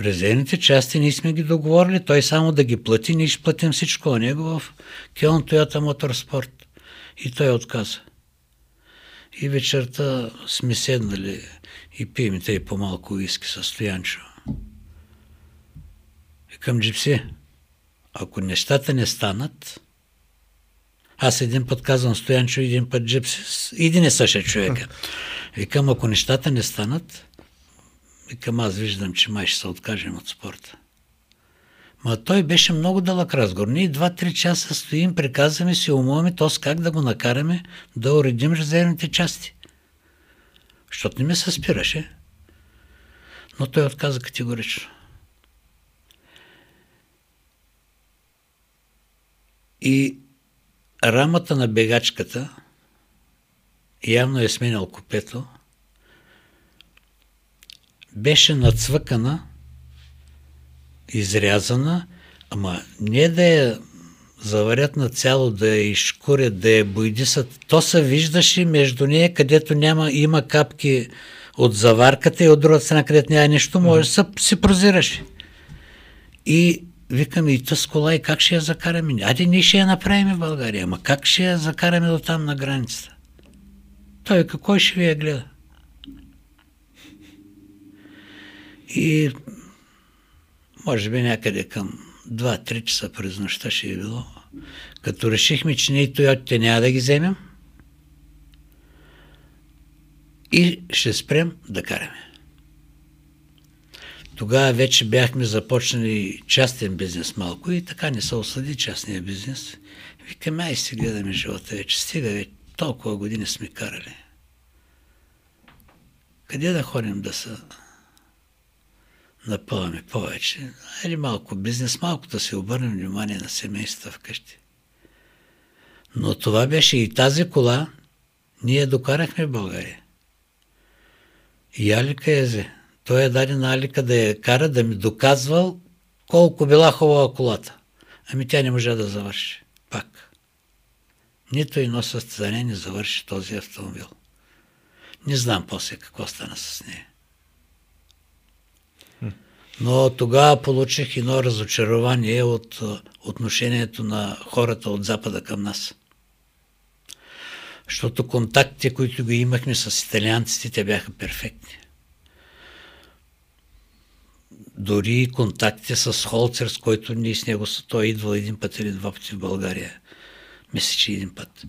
Резервните части ние сме ги договорили, той само да ги плати, ние ще платим всичко него в Келн Toyota Моторспорт. И той отказа. И вечерта сме седнали и пием и по-малко уиски с Стоянчо. Викам, Джипси, ако нещата не станат, аз един път казвам Стоянчо, един път Джипси, един е същия човека. Викам, ако нещата не станат, викам, аз виждам, че май ще се откажем от спорта. Ма той беше много дълъг разговор. Ние два-три часа стоим, приказваме си, умуваме то как да го накараме да уредим резервните части. Защото не ме се спираше. Но той отказа категорично. И рамата на бегачката явно е сменял купето, беше нацвъкана изрязана, ама не да я заварят на цяло, да я изкурят, да я бойдисат. То се виждаше между нея, където няма, има капки от заварката и от другата страна, където няма нищо, може да се, се прозираше. И викаме и тъс кола и как ще я закараме? Айде ние ще я направим в България, ама как ще я закараме до там на границата? Той кой ще ви я гледа? И може би някъде към 2-3 часа през нощта ще е било. Като решихме, че ние Тойотите няма да ги вземем и ще спрем да караме. Тогава вече бяхме започнали частен бизнес малко и така не се осъди частния бизнес. Викаме, ай си гледаме живота вече. Стига, вече, толкова години сме карали. Къде да ходим да се напъваме повече? Или малко бизнес, малко да се обърнем внимание на семействата вкъщи. Но това беше и тази кола, ние докарахме в България. И Алика Езе. Той е даде Алика да я кара, да ми доказвал колко била хубава колата. Ами тя не можа да завърши. Пак. Нито едно състезание не завърши този автомобил. Не знам после какво стана с нея. Но тогава получих едно разочарование от отношението на хората от Запада към нас. Защото контактите, които ги имахме с италианците, те бяха перфектни. Дори контактите с Холцер, с който ние с него, той е идвал един път или два пъти в България. Мисля, че един път.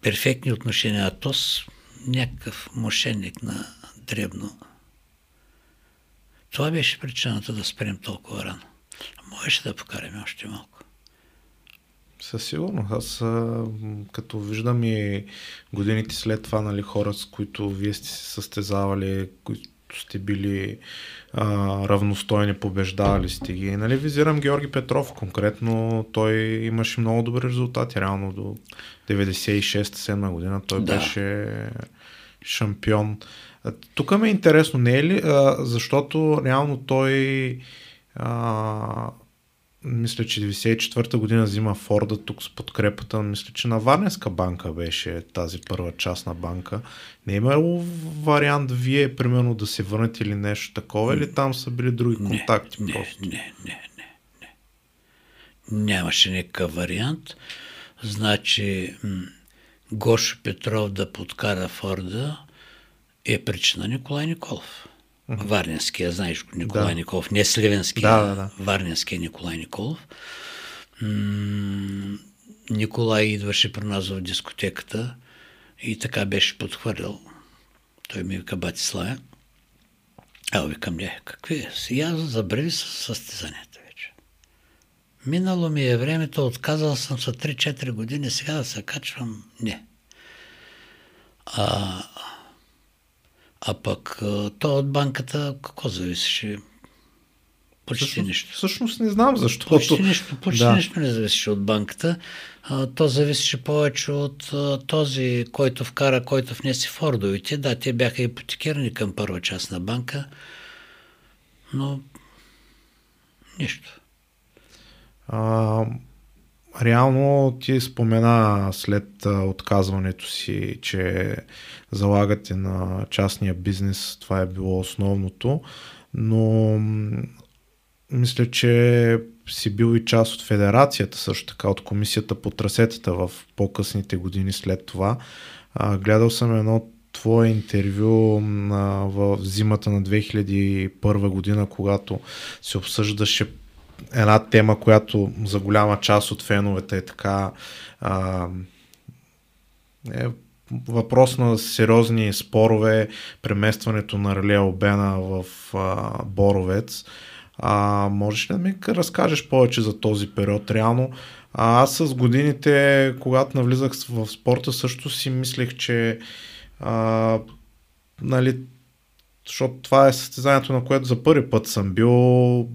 Перфектни отношения. А Тос някакъв мошенник на дребно. Това беше причината да спрем толкова рано. Можеше да покараме още малко. Със сигурност. Аз като виждам и годините след това, нали, хора, с които вие сте се състезавали, които сте били а, равностойни, побеждавали сте ги. Нали, визирам Георги Петров конкретно. Той имаше много добри резултати. Реално до 96-7 година той да. беше шампион. Тук ме е интересно, не е ли? А, защото реално той а, мисля, че 94-та година взима Форда тук с подкрепата, мисля, че на Варненска банка беше тази първа частна банка. Не е имало вариант вие, примерно, да се върнете или нещо такова, или там са били други контакти? Не, просто? не, не, не, не. Нямаше никакъв вариант. Значи, Гошо Петров да подкара Форда е причина Николай Николов. Варненския, знаеш Николай да. Николов, не Сливенския, да, да, да. Варненския Николай Николов. М- Николай идваше при нас в дискотеката и така беше подхвърлял. Той ми вика Батиславя. А, викам, не, какви? Сега забрави с състезанията вече. Минало ми е времето, отказал съм за 3-4 години, сега да се качвам, не. А, а пък то от банката какво зависеше? Почти всъщност, нищо. Всъщност не знам защо. Почти нищо, почти да. нищо не зависеше от банката. А, то зависеше повече от а, този, който вкара, който внесе фордовите. Да, те бяха ипотекирани към първа част на банка, но нищо. А, реално ти спомена след отказването си, че залагате на частния бизнес, това е било основното, но мисля, че си бил и част от федерацията, също така от комисията по трасетата в по-късните години след това. гледал съм едно твое интервю в зимата на 2001 година, когато се обсъждаше една тема, която за голяма част от феновете е така а, е въпрос на сериозни спорове, преместването на Ралия Обена в а, Боровец. А, можеш ли да ми разкажеш повече за този период? Реално, а, аз с годините, когато навлизах в спорта, също си мислех, че а, нали, защото това е състезанието, на което за първи път съм бил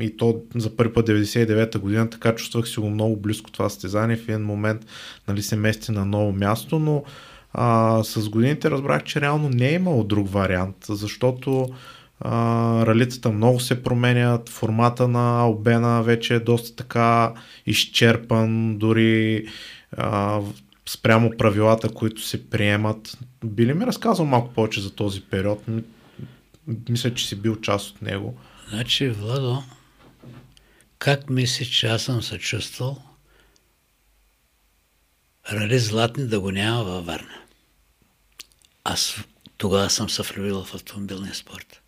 и то за първи път 99-та година, така чувствах си го много близко това състезание. В един момент нали, се мести на ново място, но а, с годините разбрах, че реално не е имало друг вариант, защото а, ралитата много се променят, формата на Албена вече е доста така изчерпан, дори а, спрямо правилата, които се приемат. Би ли ми разказал малко повече за този период? Мисля, че си бил част от него. Значи, Владо, как мислиш, че аз съм се чувствал Рали Златни да го няма във Варна? Аз тогава съм се влюбил в автомобилния спорт.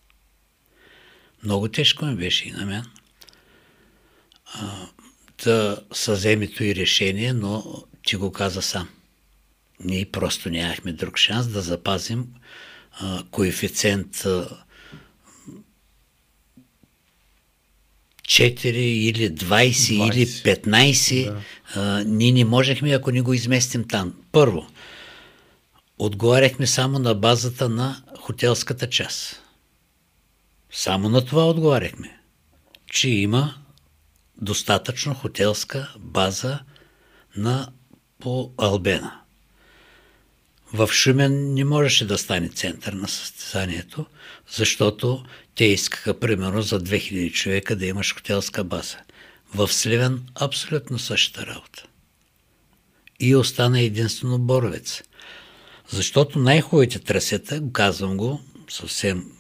Много тежко ми беше и на мен а, да съземето и решение, но ти го каза сам. Ние просто нямахме друг шанс да запазим а, коефициент а, 4 или 20, 20. или 15. Да. А, ние не можехме, ако не го изместим там. Първо, отговаряхме само на базата на хотелската част. Само на това отговаряхме, че има достатъчно хотелска база на по Албена. В Шумен не можеше да стане център на състезанието, защото те искаха примерно за 2000 човека да имаш хотелска база. В Сливен абсолютно същата работа. И остана единствено Боровец. Защото най-хубавите трасета, казвам го съвсем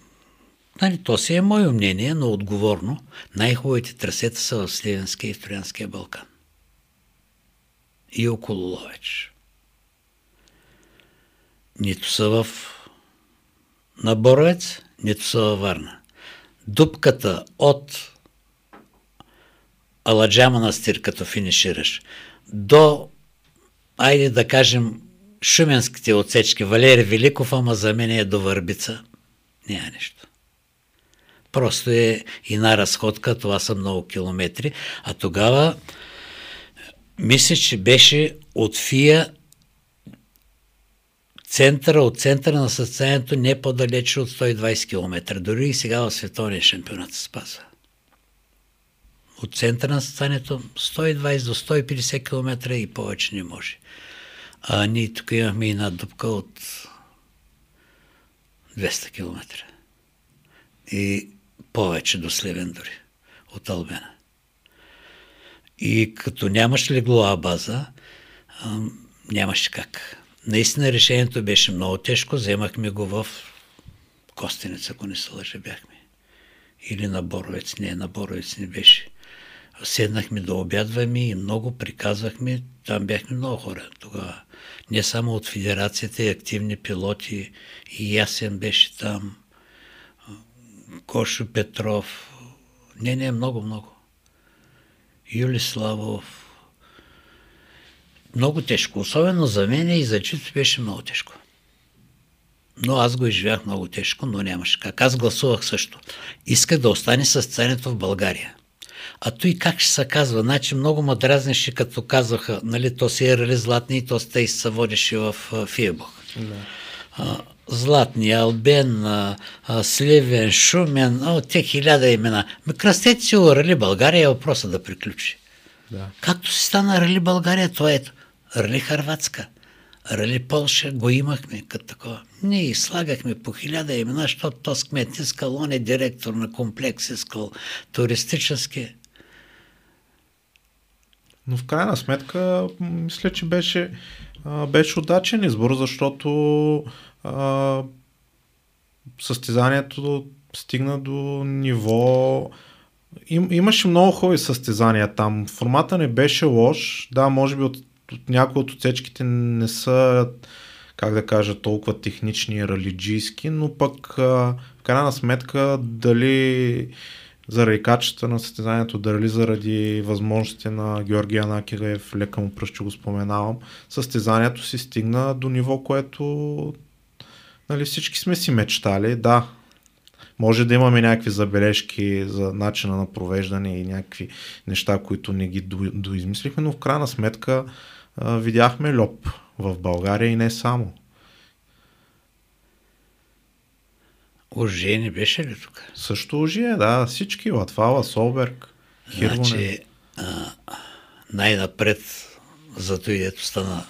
Нали, то си е мое мнение, но отговорно. Най-хубавите трасета са в Сливенския и в Троянския Балкан. И около Ловеч. Нито са в на Боровец, нито са във Варна. Дупката от Аладжа манастир, като финишираш, до, айде да кажем, шуменските отсечки, Валери Великов, ама за мен е до Върбица. Няма нищо. Просто е една разходка, това са много километри. А тогава мисля, че беше от Фия центъра, от центъра на състоянието не по-далече от 120 км. Дори и сега в световния шампионат се спазва. От центъра на състоянието 120 до 150 км и повече не може. А ние тук имахме една дупка от 200 км. И повече до Сливен дори от Албена. И като нямаш леглова база, нямаше как. Наистина решението беше много тежко. Вземахме го в Костенец, ако не се лъжа, бяхме. Или на Боровец. Не, на Боровец не беше. Седнахме да обядваме и много приказвахме. Там бяхме много хора тогава. Не само от федерацията и активни пилоти. И Ясен беше там. Кошо Петров. Не, не, много, много. Юли Славов, много тежко. Особено за мен и за Чито беше много тежко. Но аз го изживях много тежко, но нямаше как. Аз гласувах също. Исках да остане състезанието в България. А той как ще се казва? Значи много ме дразнеше, като казваха, нали, то си е рали златни и то сте се водеше в Фиебух. Да. Златни, Албен, Сливен, Шумен, о, те хиляда имена. Ме кръстете си Рали България е въпроса да приключи. Да. Както се стана Рали България, това ето. Рали Харватска, Рали Полша го имахме като такова. Ние слагахме по хиляда имена, защото то кмет искал, он е директор на комплекс, искал туристически. Но в крайна сметка, мисля, че беше, беше удачен избор, защото а, състезанието стигна до ниво им, имаше много хубави състезания там. Формата не беше лош. Да, може би от някои от отсечките не са, как да кажа, толкова технични и ралиджийски, но пък в крайна сметка дали заради качеството на състезанието, дали заради възможностите на Георгия Накигаев, лека му че го споменавам, състезанието си стигна до ниво, което нали, всички сме си мечтали. Да, може да имаме някакви забележки за начина на провеждане и някакви неща, които не ги доизмислихме, но в крайна сметка видяхме Льоп в България и не само. Ожие не беше ли тук? Също Ожие, да. Всички. Латвала, Солберг, Хирвоне. Значи, а, най-напред, зато и ето стана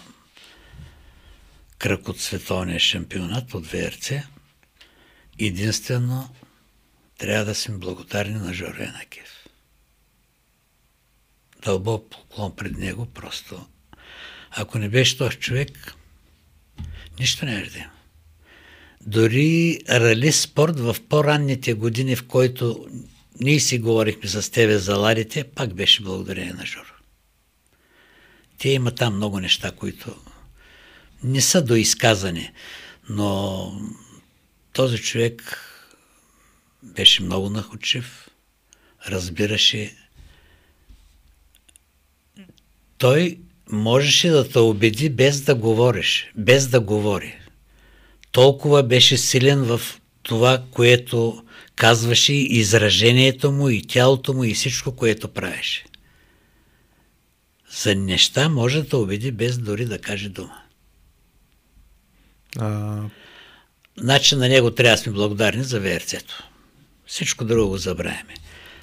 кръг от световния шампионат от ВРЦ, единствено трябва да сме благодарни на Жоро Янакиев. Дълбок поклон пред него, просто. Ако не беше този човек, нищо не е да има. Дори рали спорт в по-ранните години, в който ние си говорихме с тебе за ладите, пак беше благодарение на Жоро. Те има там много неща, които не са доизказани, но този човек беше много находчив, разбираше. Той можеше да те убеди без да говориш, без да говори. Толкова беше силен в това, което казваше и изражението му, и тялото му, и всичко, което правеше. За неща може да убеди без дори да каже дума. А... Значи на него трябва да сме благодарни за ВРЦ-то. Всичко друго забравяме.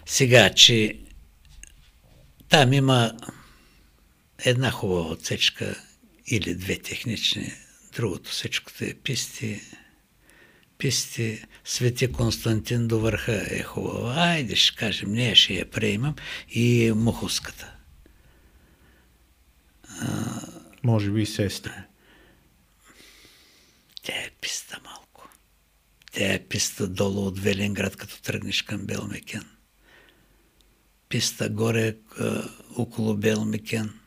Сега, че там има една хубава отсечка или две технични, другото всичкото е писти, писти, Свети Константин до върха е хубава. Айде ще кажем, не ще я приемам и Муховската. Може би и сестра. Тя е писта малко. Тя е писта долу от Велинград, като тръгнеш към Белмекен. Писта горе а, около Белмекен.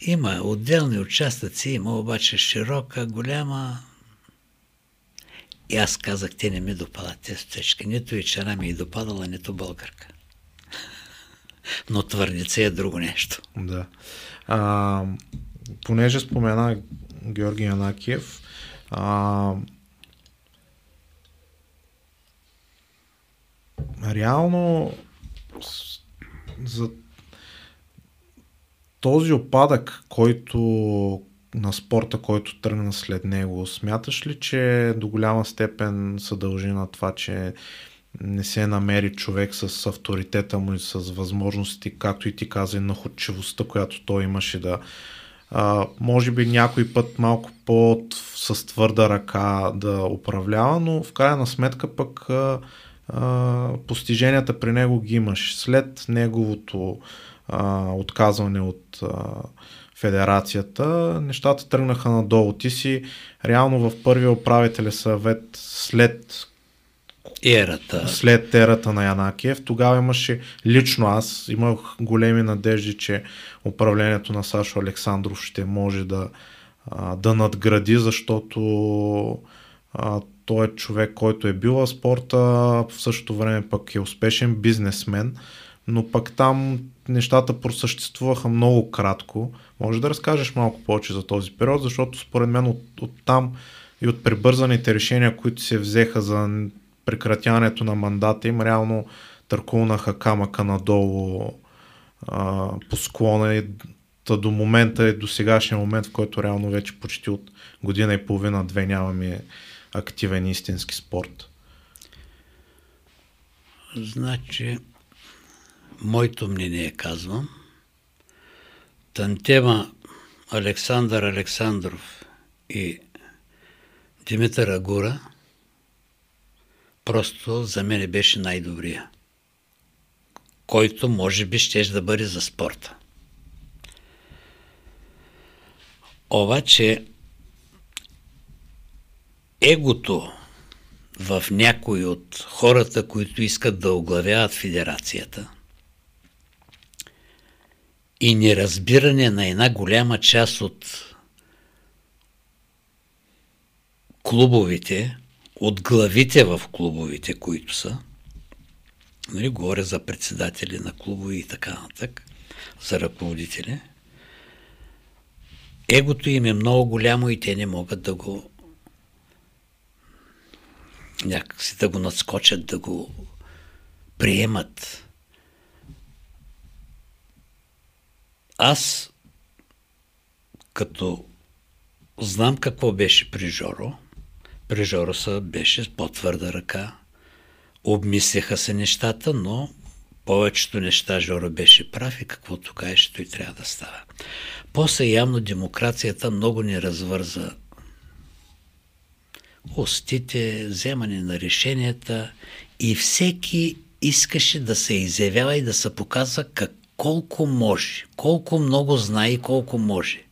Има отделни участъци, има обаче широка, голяма. И аз казах, те не ми допадат тези отсечки. Нито и чара ми е допадала, нито българка. Но твърдица е друго нещо. Да. А, понеже спомена Георги Янакиев, а, реално за този опадък, който на спорта, който тръгна след него, смяташ ли, че до голяма степен се дължи на това, че не се намери човек с авторитета му и с възможности, както и ти каза, и находчивостта, която той имаше да а, може би някой път малко по с твърда ръка да управлява, но в крайна сметка пък а, а, постиженията при него ги имаш. След неговото а, отказване от а, федерацията, нещата тръгнаха надолу. Ти си реално в първия управителя съвет след ерата. След ерата на Янакиев. Тогава имаше, лично аз, имах големи надежди, че управлението на Сашо Александров ще може да, да надгради, защото а, той е човек, който е бил в спорта, в същото време пък е успешен бизнесмен, но пък там нещата просъществуваха много кратко. Може да разкажеш малко повече за този период, защото според мен от, от там и от прибързаните решения, които се взеха за прекратяването на мандата им, реално търкулнаха камъка надолу а, по склона и та до момента и до сегашния момент, в който реално вече почти от година и половина-две нямаме активен истински спорт. Значи, моето мнение казвам, тантема Александър Александров и Димитър Агура просто за мен беше най-добрия, който може би ще да бъде за спорта. Обаче егото в някои от хората, които искат да оглавяват федерацията и неразбиране на една голяма част от клубовите, от главите в клубовите, които са, нали, говоря за председатели на клубове и така натък, за ръководители, егото им е много голямо и те не могат да го някакси да го надскочат, да го приемат. Аз, като знам какво беше при Жоро, при Жороса беше с по-твърда ръка. Обмисляха се нещата, но повечето неща Жоро беше прав и каквото каже, той трябва да става. После явно демокрацията много ни развърза устите, вземане на решенията и всеки искаше да се изявява и да се показва как, колко може, колко много знае и колко може.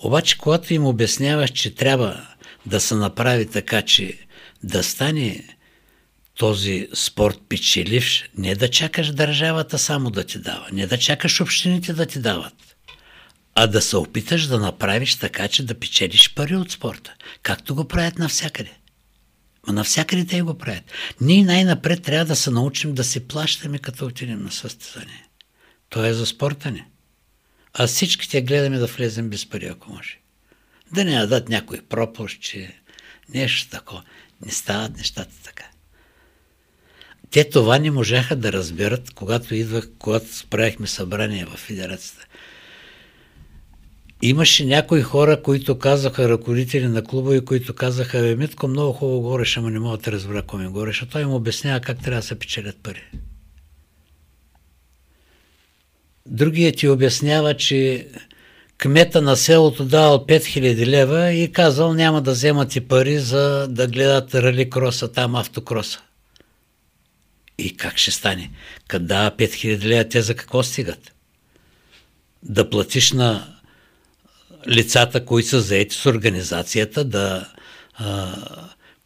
Обаче, когато им обясняваш, че трябва да се направи така, че да стане този спорт печеливш, не да чакаш държавата само да ти дава, не да чакаш общините да ти дават, а да се опиташ да направиш така, че да печелиш пари от спорта, както го правят навсякъде. Ма навсякъде те го правят. Ние най-напред трябва да се научим да си плащаме, като отидем на състезание. То е за спорта ни. А всички гледаме да влезем без пари, ако може. Да не дадат някой пропуск, че нещо такова. Не стават нещата така. Те това не можаха да разберат, когато идвах, когато правихме събрание в федерацията. Имаше някои хора, които казаха, ръководители на клуба и които казаха, бе, Митко много хубаво гореш, ама не мога да разбера кой ми гореш, той им обяснява как трябва да се печелят пари. Другият ти обяснява, че кмета на селото давал 5000 лева и казал няма да вземат и пари за да гледат рали кроса, там автокроса. И как ще стане? Къде дава 5000 лева, те за какво стигат? Да платиш на лицата, които са заети с организацията, да а,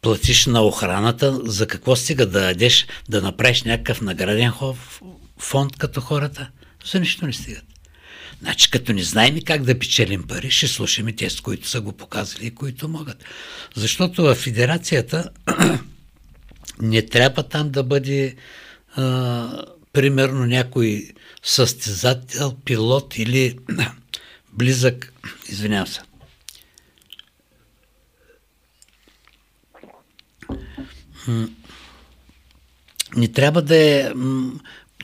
платиш на охраната, за какво стига да дадеш, да направиш някакъв награден фонд като хората? За нищо не стигат. Значи, като не знаем как да печелим пари, ще слушаме тези, които са го показали и които могат. Защото в федерацията не трябва там да бъде а, примерно някой състезател, пилот или близък, извинявам се, не трябва да е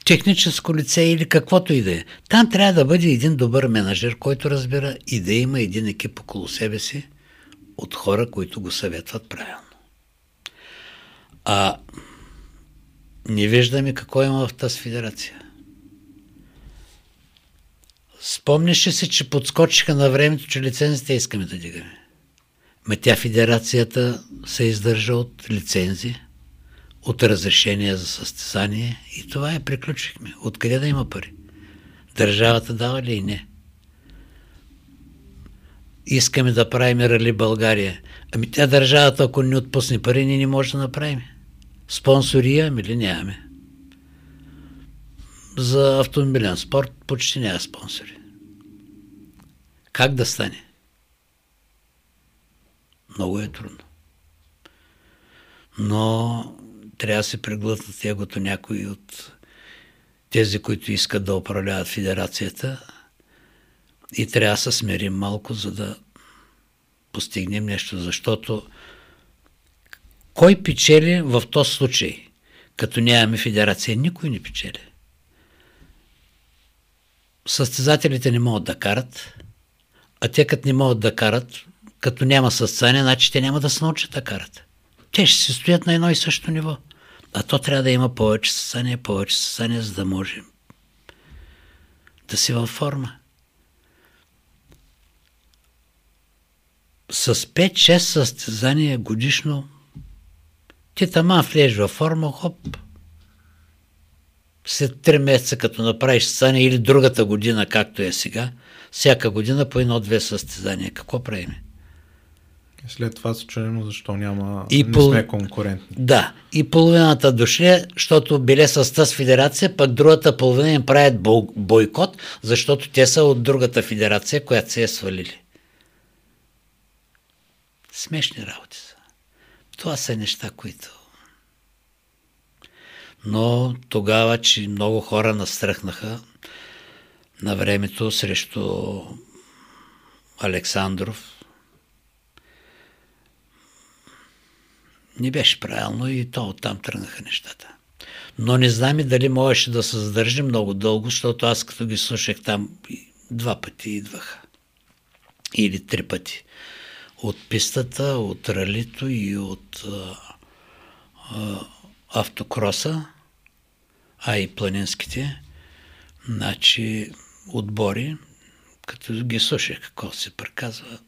техническо лице или каквото и да е. Там трябва да бъде един добър менеджер, който разбира и да има един екип около себе си от хора, които го съветват правилно. А не виждаме какво има в тази федерация. Спомняше се, че подскочиха на времето, че лицензите искаме да дигаме. Ма тя федерацията се издържа от лицензи, от разрешения за състезание и това е, приключихме. Откъде да има пари? Държавата дава ли и не? Искаме да правим Рали България. Ами тя държавата, ако не отпусне пари, ние не може да направим. Спонсори имаме ли? Нямаме. За автомобилен спорт почти няма спонсори. Как да стане? Много е трудно. Но трябва да се преглътнат егото някои от тези, които искат да управляват федерацията и трябва да се смирим малко, за да постигнем нещо, защото кой печели в този случай, като нямаме федерация? Никой не печели. Състезателите не могат да карат, а те като не могат да карат, като няма състезание, значи те няма да се научат да карат. Те ще се стоят на едно и също ниво. А то трябва да има повече състезание, повече състезание, за да може да си във форма. С 5-6 състезания годишно ти тама влезеш във форма, хоп. След 3 месеца, като направиш състезание или другата година, както е сега, всяка година по едно-две състезания. Какво правиме? След това се чудим защо няма, и не пол... сме конкурентни. Да, и половината дошли, защото биле с тази федерация, пък другата половина им правят бойкот, защото те са от другата федерация, която се е свалили. Смешни работи са. Това са неща, които... Но тогава, че много хора настръхнаха на времето срещу Александров, не беше правилно и то оттам тръгнаха нещата. Но не знаме дали можеше да се задържи много дълго, защото аз като ги слушах там два пъти идваха. Или три пъти. От пистата, от ралито и от а, а, автокроса, а и планинските, значи отбори, като ги слушах какво се преказва,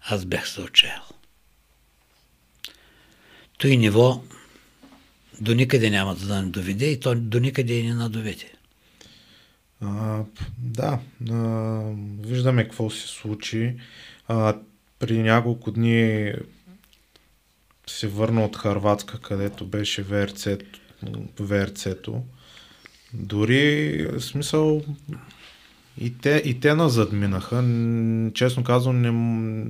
аз бях се отчаял. Той ниво до никъде няма да ни доведе и то до никъде и не надоведе. А, да, а, виждаме какво се случи. А, при няколко дни се върна от Харватска, където беше ВРЦ, ВРЦ-то. Дори, в смисъл, и те, и те назад минаха. Честно казвам, не,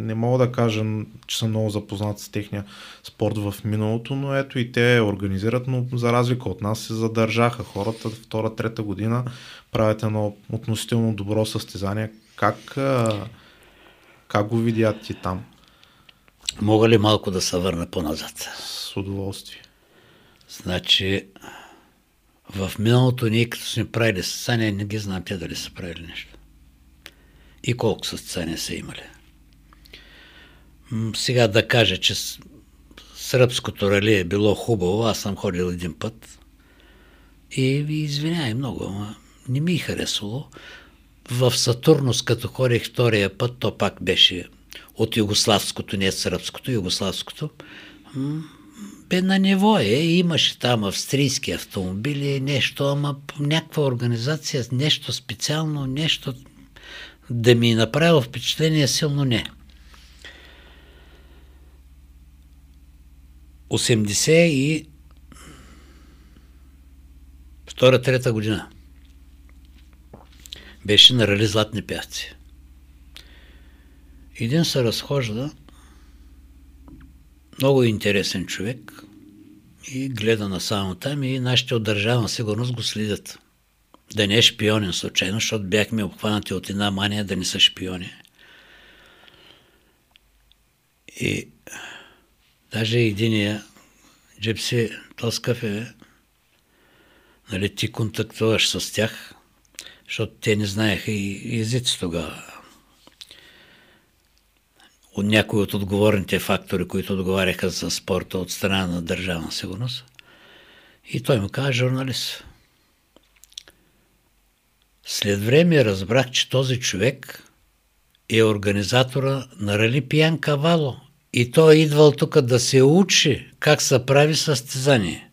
не мога да кажа, че съм много запознат с техния спорт в миналото, но ето и те организират, но за разлика от нас се задържаха. Хората втора, трета година правят едно относително добро състезание. Как, как го видят ти там? Мога ли малко да се върна по-назад? С удоволствие. Значи, в миналото ние като сме правили състезания, не ги знам те дали са правили нещо. И колко състезания са имали. Сега да кажа, че сръбското рали е било хубаво, аз съм ходил един път и ви извинявай много, ама не ми е харесало. В Сатурнус, като ходих втория път, то пак беше от югославското, не сръбското, югославското бе на ниво е. Имаше там австрийски автомобили, нещо, ама някаква организация, нещо специално, нещо да ми направило впечатление силно не. 80 и втора-трета година беше на рали Златни пяци. Един се разхожда много интересен човек и гледа на само там и нашите от държавна сигурност го следят. Да не е шпионен случайно, защото бяхме обхванати от една мания да не са шпиони. И даже единия джепси Тоскав е, нали, ти контактуваш с тях, защото те не знаеха и езици тогава от някои от отговорните фактори, които отговаряха за спорта от страна на държавна сигурност. И той му каза журналист. След време разбрах, че този човек е организатора на Рали Пиян Кавало. И той е идвал тук да се учи как се прави състезание.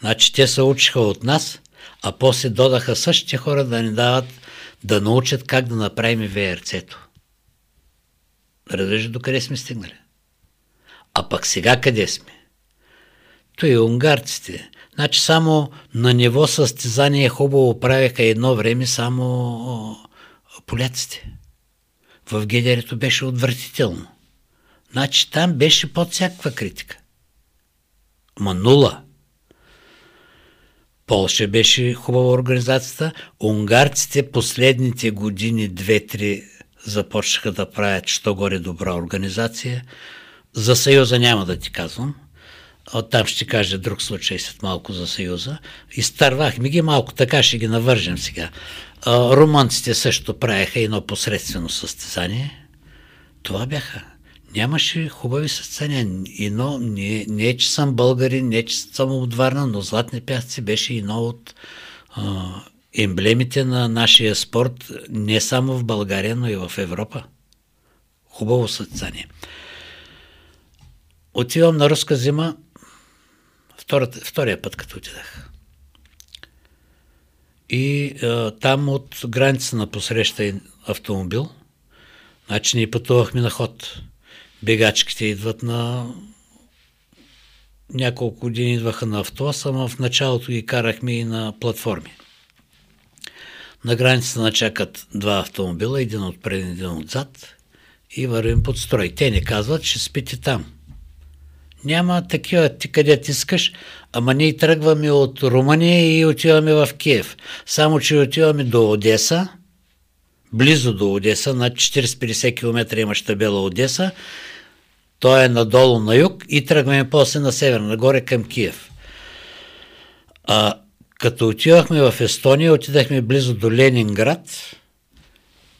Значи те се учиха от нас, а после додаха същите хора да ни дават да научат как да направим ВРЦ-то. Разбираш до къде сме стигнали. А пък сега къде сме? То и унгарците. Значи само на ниво състезание хубаво правеха едно време само поляците. В Гедерето беше отвратително. Значи там беше под всякаква критика. Ма нула. Полша беше хубава организацията. Унгарците последните години, две-три започнаха да правят що горе добра организация. За Съюза няма да ти казвам. Оттам ще кажа друг случай след малко за Съюза. Изтървахме ги малко, така ще ги навържем сега. Румънците също правеха едно посредствено състезание. Това бяха. Нямаше хубави състезания. Едно, не, не че съм българин, не че съм от Варна, но Златни пясъци беше едно от емблемите на нашия спорт не само в България, но и в Европа. Хубаво състезание. Отивам на руска зима втората, втория път, като отидах. И а, там от граница на посреща автомобил, значи ние пътувахме на ход. Бегачките идват на няколко години идваха на автобус, ама в началото ги карахме и на платформи. На границата начакат два автомобила, един отпред, един отзад и вървим под строй. Те ни казват, че спите там. Няма такива, ти къде ти искаш, ама ние тръгваме от Румъния и отиваме в Киев. Само, че отиваме до Одеса, близо до Одеса, на 40-50 км има табела Одеса, той е надолу на юг и тръгваме после на север, нагоре към Киев. А, като отивахме в Естония, отидахме близо до Ленинград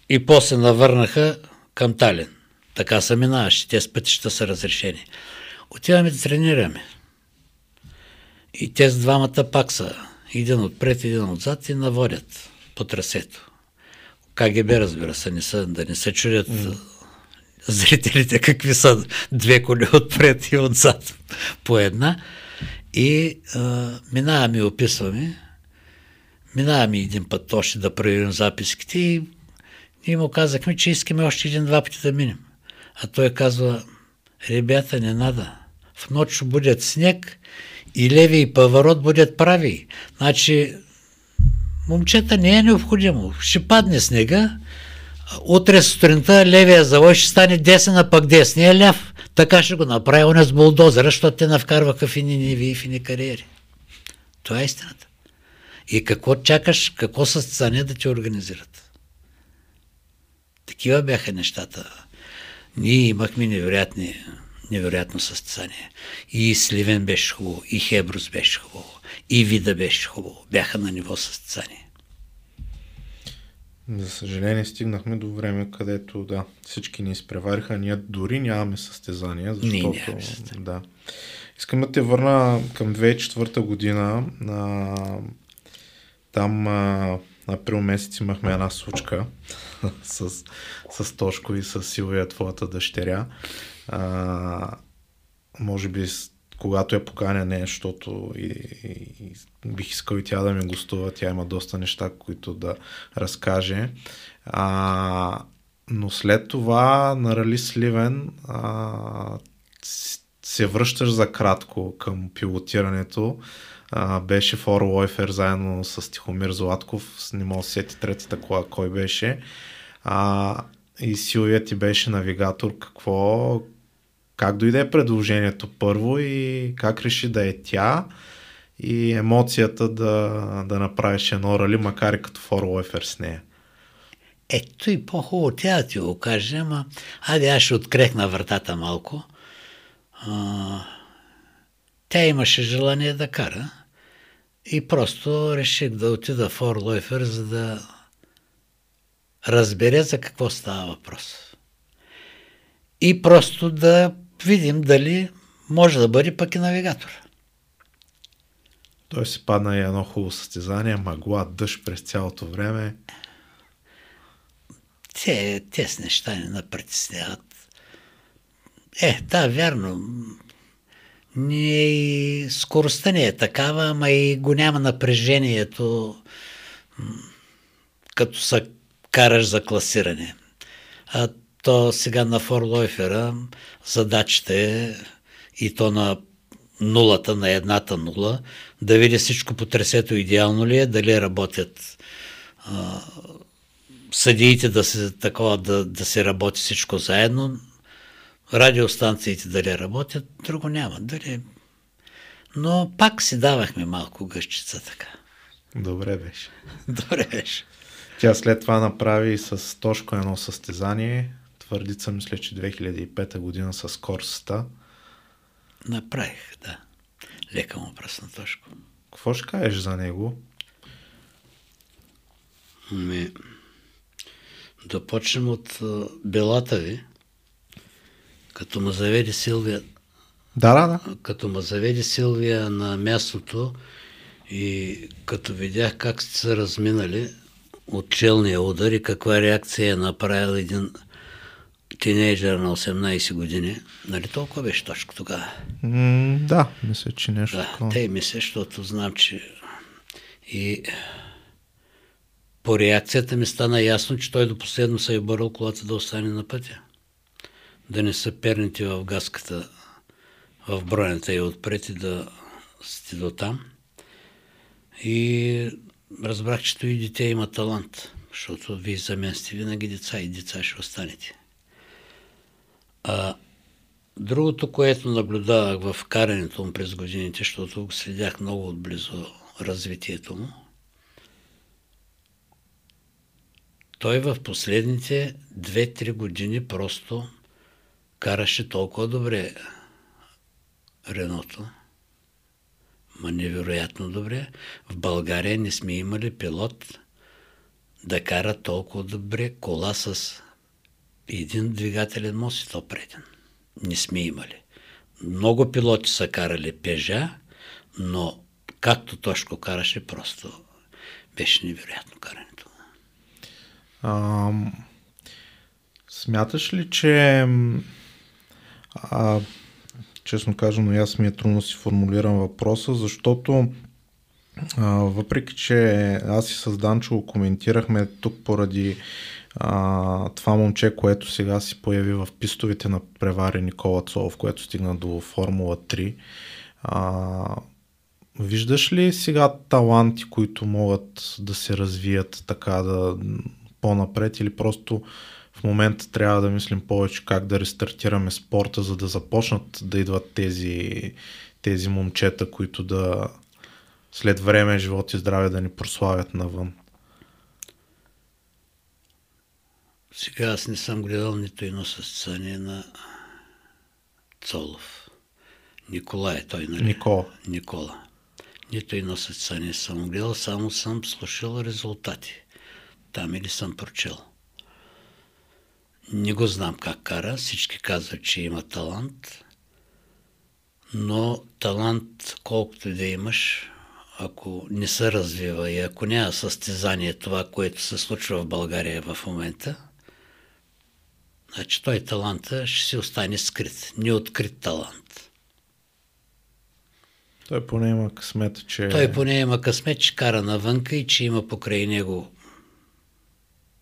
и после навърнаха към Талин. Така са минаващи, тези пътища са разрешени. Отиваме да тренираме. И тези двамата пак са. Един отпред, един отзад и наводят по трасето. КГБ, разбира се, не са, да не се чудят mm. зрителите какви са две коли отпред и отзад по една. И а, минаваме и описваме. Минаваме един път още да проверим записките и ние му казахме, че искаме още един-два пъти да минем. А той казва, ребята, не нада. В нощ будет снег и леви и поворот будет прави. Значи, момчета не е необходимо. Ще падне снега, утре сутринта левия завой ще стане десен, а пък десния ляв. Така ще го направи он с булдозера, защото те навкарваха в ини ниви и в кариери. Това е истината. И какво чакаш, какво състезание да ти организират? Такива бяха нещата. Ние имахме невероятни, невероятно състезание. И Сливен беше хубаво, и Хебрус беше хубаво, и Вида беше хубаво. Бяха на ниво състезание. За съжаление стигнахме до време, където да, всички ни изпревариха, ние дори нямаме състезания, защото ние да. Искам да те върна към 2004 година. А, там а, април месец имахме една случка с, с Тошко и с Силвия, твоята дъщеря. А, може би когато я поканя не, защото и, и, и бих искал и тя да ми гостува, тя има доста неща, които да разкаже. А, но след това на Рали Сливен а, се връщаш за кратко към пилотирането. А, беше Фор Лойфер заедно с Тихомир Златков, да сети третата кола, кой беше. А, и Силвия ти беше навигатор. Какво, как дойде предложението първо и как реши да е тя и емоцията да, да направиш едно рали, макар и като форлойфер с нея. Ето и по-хубаво тя ти го каже, ама айде аз ще открехна вратата малко. А, тя имаше желание да кара и просто реших да отида в Орлойфер, за да разбере за какво става въпрос. И просто да видим дали може да бъде пък и навигатор. Той се падна и едно хубаво състезание, магла, дъжд през цялото време. Те, те с неща не напритесняват. Е, да, вярно. Ние и скоростта не е такава, ама и го няма напрежението, като се караш за класиране. А то сега на Форлойфера задачата е и то на нулата, на едната нула, да види всичко по тресето идеално ли е, дали работят а, съдиите да се, такова, да, да се работи всичко заедно, радиостанциите дали работят, друго няма. Дали... Но пак си давахме малко гъщица така. Добре беше. Добре беше. Тя след това направи с Тошко едно състезание, твърдица, мисля, че 2005 година с Корсата. Направих, да. Лека му пръсна Тошко. Какво ще кажеш за него? Ми, да почнем от белата ви. Като ме заведе Силвия, да, да, да. Като ме заведе Силвия на мястото и като видях как сте се разминали от челния удар и каква реакция е направил един тинейджър на 18 години. Нали толкова беше точно тогава? Mm, да, мисля, че нещо да, такова. Те мисля, защото знам, че и по реакцията ми стана ясно, че той до последно се е борил колата да остане на пътя. Да не са перните в газката, в бронята и отпред и да сте до там. И разбрах, че и дете има талант, защото вие за мен сте винаги деца и деца ще останете. А, другото, което наблюдавах в карането му през годините, защото следях много отблизо развитието му, той в последните 2-3 години просто караше толкова добре Реното. Ма невероятно добре. В България не сме имали пилот да кара толкова добре кола с един двигателен мост и то преден. Не сме имали. Много пилоти са карали пежа, но както Тошко караше, просто беше невероятно карането. А, Смяташ ли, че а, честно кажем, но и аз ми е трудно да си формулирам въпроса, защото а, въпреки, че аз и с Данчо коментирахме тук поради а, това момче, което сега си появи в пистовите на превари Никола Цолов, което стигна до Формула 3. А, виждаш ли сега таланти, които могат да се развият така да по-напред или просто в момента трябва да мислим повече как да рестартираме спорта, за да започнат да идват тези, тези момчета, които да след време, живот и здраве да ни прославят навън. Сега аз не съм гледал нито едно състезание на Цолов. Никола е той, нали? Никола. Никола. Нито едно състезание съм гледал, само съм слушал резултати. Там или съм прочел. Не го знам как кара. Всички казват, че има талант. Но талант, колкото и да имаш, ако не се развива и ако няма състезание това, което се случва в България в момента, значи той таланта ще си остане скрит, неоткрит талант. Той поне има късмет, че... Той поне има късмет, че кара навънка и че има покрай него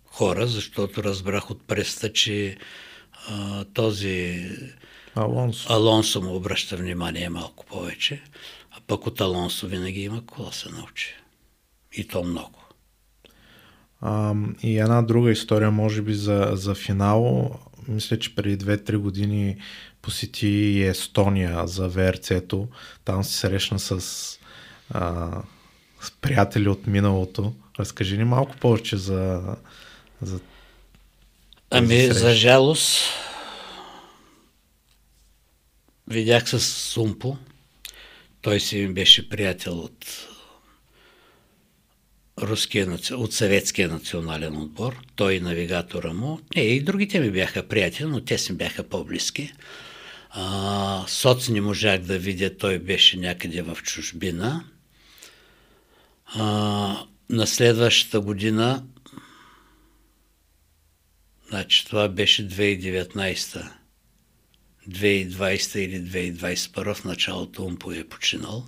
хора, защото разбрах от преста, че а, този Алонсо. Алонсо му обръща внимание малко повече, а пък от Алонсо винаги има кола се научи. И то много. А, и една друга история, може би за, за финал. Мисля, че преди 2-3 години посети Естония за ВРЦ-то. Там се срещна с, а, с приятели от миналото. Разкажи ни малко повече за, за Ами, за жалост, видях с Сумпо. Той си беше приятел от руския, от съветския национален отбор. Той и навигатора му. Не, и другите ми бяха приятели, но те си бяха по-близки. А, соц не можах да видя, той беше някъде в чужбина. А, на следващата година Значи това беше 2019 2020 или 2021 в началото Умпо е починал.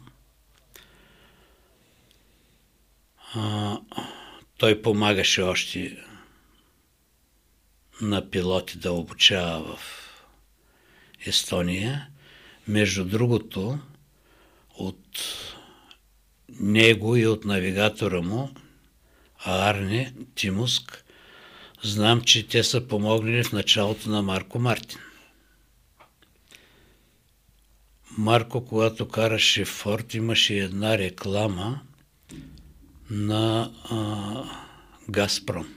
Той помагаше още на пилоти да обучава в Естония. Между другото, от него и от навигатора му, Арне Тимуск, Знам, че те са помогнали в началото на Марко Мартин. Марко, когато караше Форд, имаше една реклама на а, Газпром.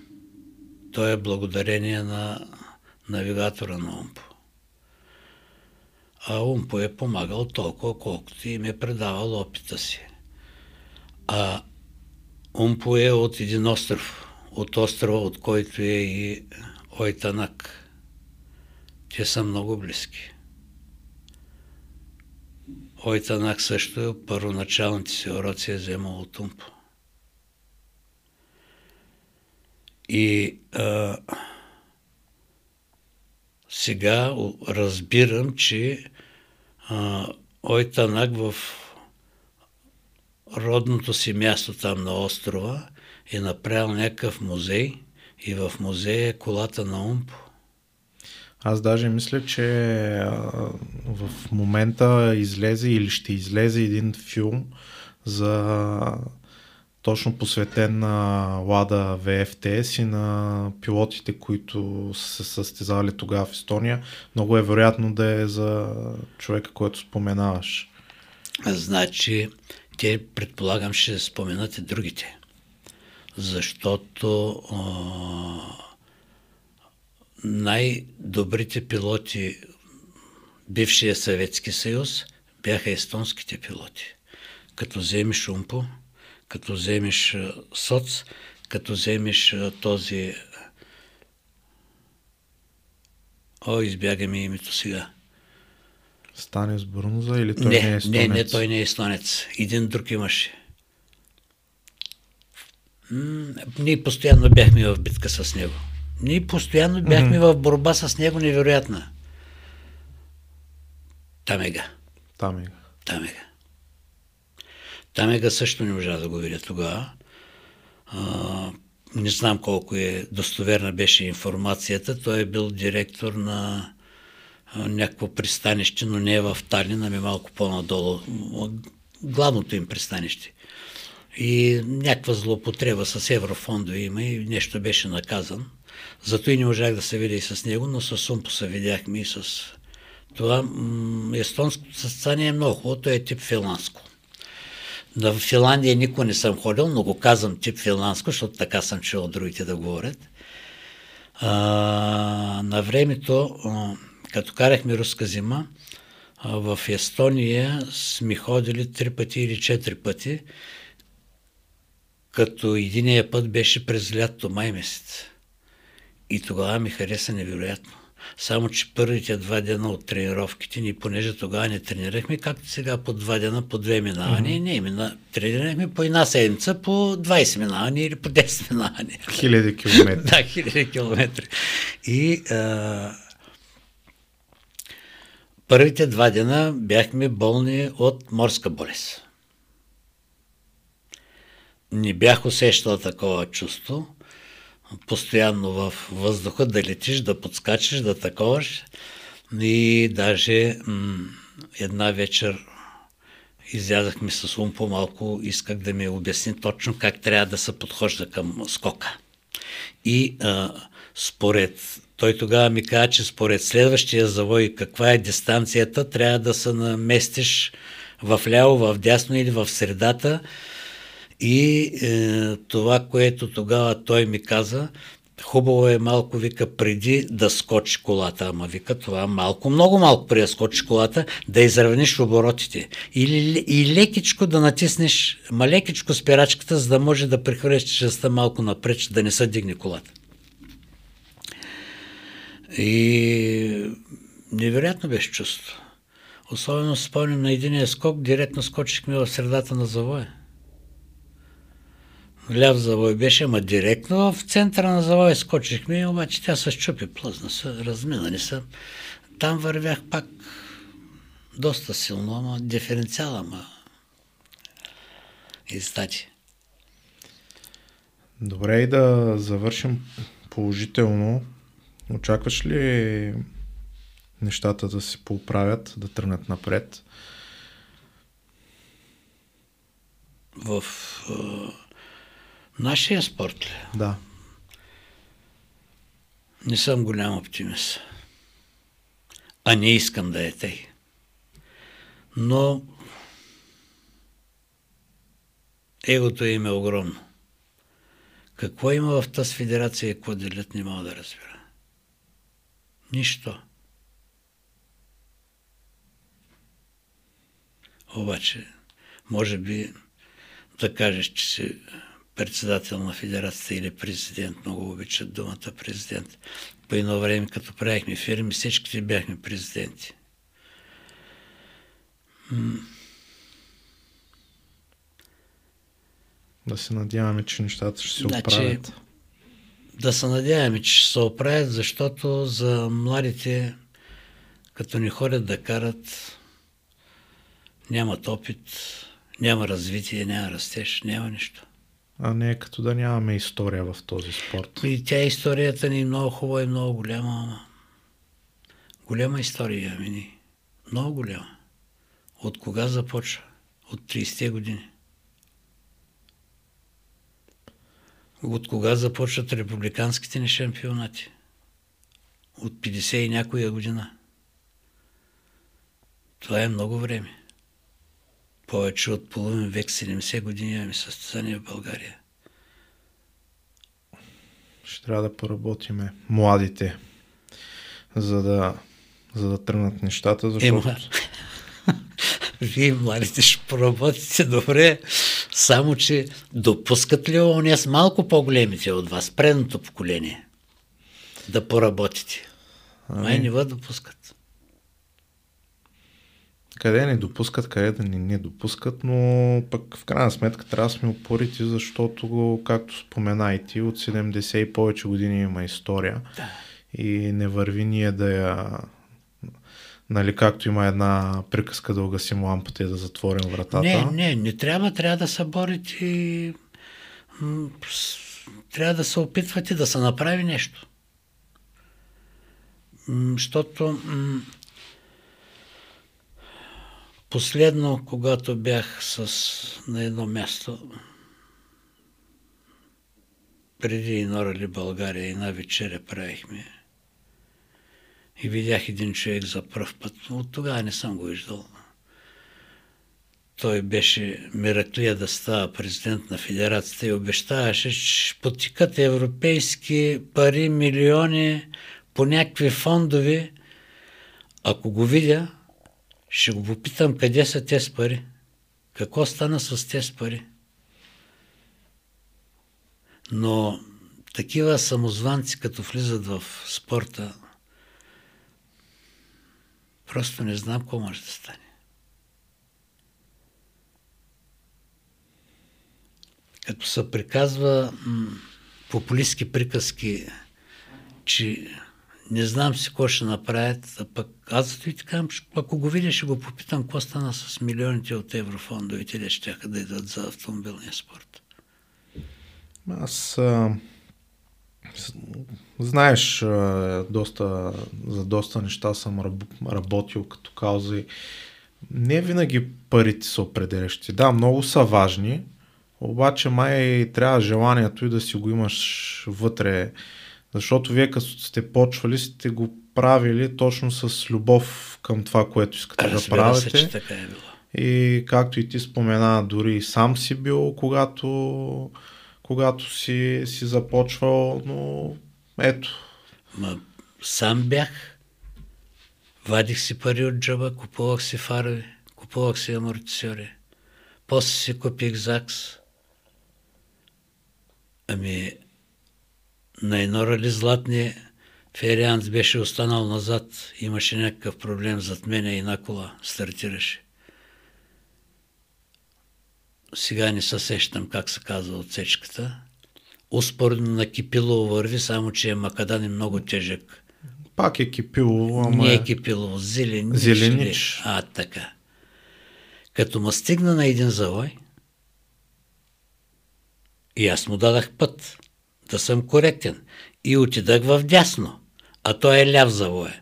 То е благодарение на навигатора на Умпо. А Умпо е помагал толкова, колкото им е предавал опита си. А Умпо е от един остров, от острова, от който е и Ойтанак. Те са много близки. Ойтанак също е първоначалните си уроци е вземал от Умпо. И а, сега разбирам, че а, Ойтанак в родното си място там на острова е направил някакъв музей и в музея е колата на Умпо. Аз даже мисля, че в момента излезе или ще излезе един филм за точно посветен на Лада ВФТС и на пилотите, които са се състезавали тогава в Естония. Много е вероятно да е за човека, който споменаваш. Значи, те предполагам ще споменат и другите защото а, най-добрите пилоти бившия Съветски съюз бяха естонските пилоти. Като вземеш Умпо, като вземеш СОЦ, като вземеш този... О, избяга ми името сега. Стане с Брунза или той не, не е естонец? Не, не, той не е естонец. Един друг имаше ние постоянно бяхме в битка с него. Ние постоянно бяхме mm-hmm. в борба с него невероятна. Тамега. Тамега. Тамега. Тамега също не можа да го видя тогава. Не знам колко е достоверна беше информацията. Той е бил директор на някакво пристанище, но не е в Талин, ами малко по-надолу. Главното им пристанище. И някаква злоупотреба с еврофондове има и нещо беше наказан. Зато и не можах да се видя и с него, но с Сумпо се видяхме и с това. Естонското състезание е много хубаво, то е тип финландско. На Финландия никога не съм ходил, но го казвам тип финландско, защото така съм чул другите да говорят. А, на времето, като карахме руска зима, в Естония сме ходили три пъти или четири пъти, като единия път беше през лято май месец. И тогава ми хареса невероятно. Само, че първите два дена от тренировките ни, понеже тогава не тренирахме, както сега по два дена, по две минавания, mm-hmm. не, мина, тренирахме по една седмица по 20 минавания или по 10 минавания. Хиляди километри. да, хиляди километри. И а, първите два дена бяхме болни от морска болест. Не бях усещал такова чувство постоянно в въздуха, да летиш, да подскачаш, да таковаш. И даже м- една вечер излязахме с ум по-малко, исках да ми обясни точно как трябва да се подхожда към скока. И а, според той тогава ми каза, че според следващия завой каква е дистанцията, трябва да се наместиш в ляво, в дясно или в средата, и е, това, което тогава той ми каза, хубаво е малко, вика, преди да скочи колата, ама вика това малко, много малко преди да скочи колата, да изравниш оборотите. Или, и лекичко да натиснеш, ма лекичко спирачката, за да може да прехвърляш тежестта малко напред, да не се дигне колата. И невероятно беше чувство. Особено спомням на единия скок, директно скочихме в средата на завоя ляв завой беше, ама директно в центъра на завой скочихме, обаче тя се щупи, плъзна се, разминали са. Там вървях пак доста силно, ама диференциала, ама и стати. Добре и да завършим положително. Очакваш ли нещата да се поправят, да тръгнат напред? В Нашия спорт ли? Да. Не съм голям оптимист. А не искам да е тъй. Но егото им е огромно. Какво има в тази федерация и какво делят, не мога да разбера. Нищо. Обаче, може би да кажеш, че си председател на федерацията или президент. Много обичат думата президент. По едно време, като правихме фирми, всичките бяхме президенти. Да се надяваме, че нещата ще се значи, оправят. Да се надяваме, че ще се оправят, защото за младите, като не ходят да карат, нямат опит, няма развитие, няма растеж, няма нищо а не като да нямаме история в този спорт. И тя историята ни е много хубава и много голяма. Голяма история ми ни. Много голяма. От кога започва? От 30-те години. От кога започват републиканските ни шампионати? От 50 и някоя година. Това е много време повече от половин век, 70 години имаме състезание в България. Ще трябва да поработиме младите, за да, за да тръгнат нещата, защото... Е, Вие, младите, ще поработите добре, само че допускат ли оня с малко по-големите от вас, предното поколение, да поработите? Ами... Май не допускат. Къде не допускат, къде да не, не допускат, но пък в крайна сметка трябва да сме упорити, защото, както спомена и ти, от 70 и повече години има история Да. и не върви ние да я нали, както има една приказка да угасим лампата и да затворим вратата. Не, не, не трябва, трябва да се борите трябва да се опитвате да се направи нещо. Защото м, последно, когато бях с, на едно място, преди Инорали България, една вечеря правихме и видях един човек за пръв път. От тогава не съм го виждал той беше Мираклия да става президент на федерацията и обещаваше, че потикат европейски пари, милиони по някакви фондове. Ако го видя, ще го попитам къде са тези пари. Какво стана с тези пари? Но такива самозванци, като влизат в спорта, просто не знам какво може да стане. като се приказва популистски приказки, че не знам си какво ще направят, а пък аз зато и така, ако го видя, ще го попитам, какво стана с милионите от еврофондовете, де ще да идат за автомобилния спорт. Аз а, знаеш, доста, за доста неща съм раб- работил като кауза и не винаги парите са определящи. Да, много са важни, обаче май трябва желанието и да си го имаш вътре, защото вие като сте почвали, сте го правили точно с любов към това, което искате да Разбира се, правите. че така е било. И както и ти спомена, дори и сам си бил, когато, когато си, си започвал, но ето, Ма, сам бях, вадих си пари от джоба, купувах си фарови, купувах си амортисьори. После си купих ЗАКС. Ами, на едно рали златни Ферианц беше останал назад. Имаше някакъв проблем зад мене и на кола стартираше. Сега не се сещам как се казва отсечката. Успоредно на Кипилово върви, само че е макадан и много тежък. пак е кипило, ама Не е... е Кипилово, зеленич. Зеленич. А, така. Като ма стигна на един завой, и аз му дадах път, да съм коректен. И отидах в дясно, а той е ляв завоя.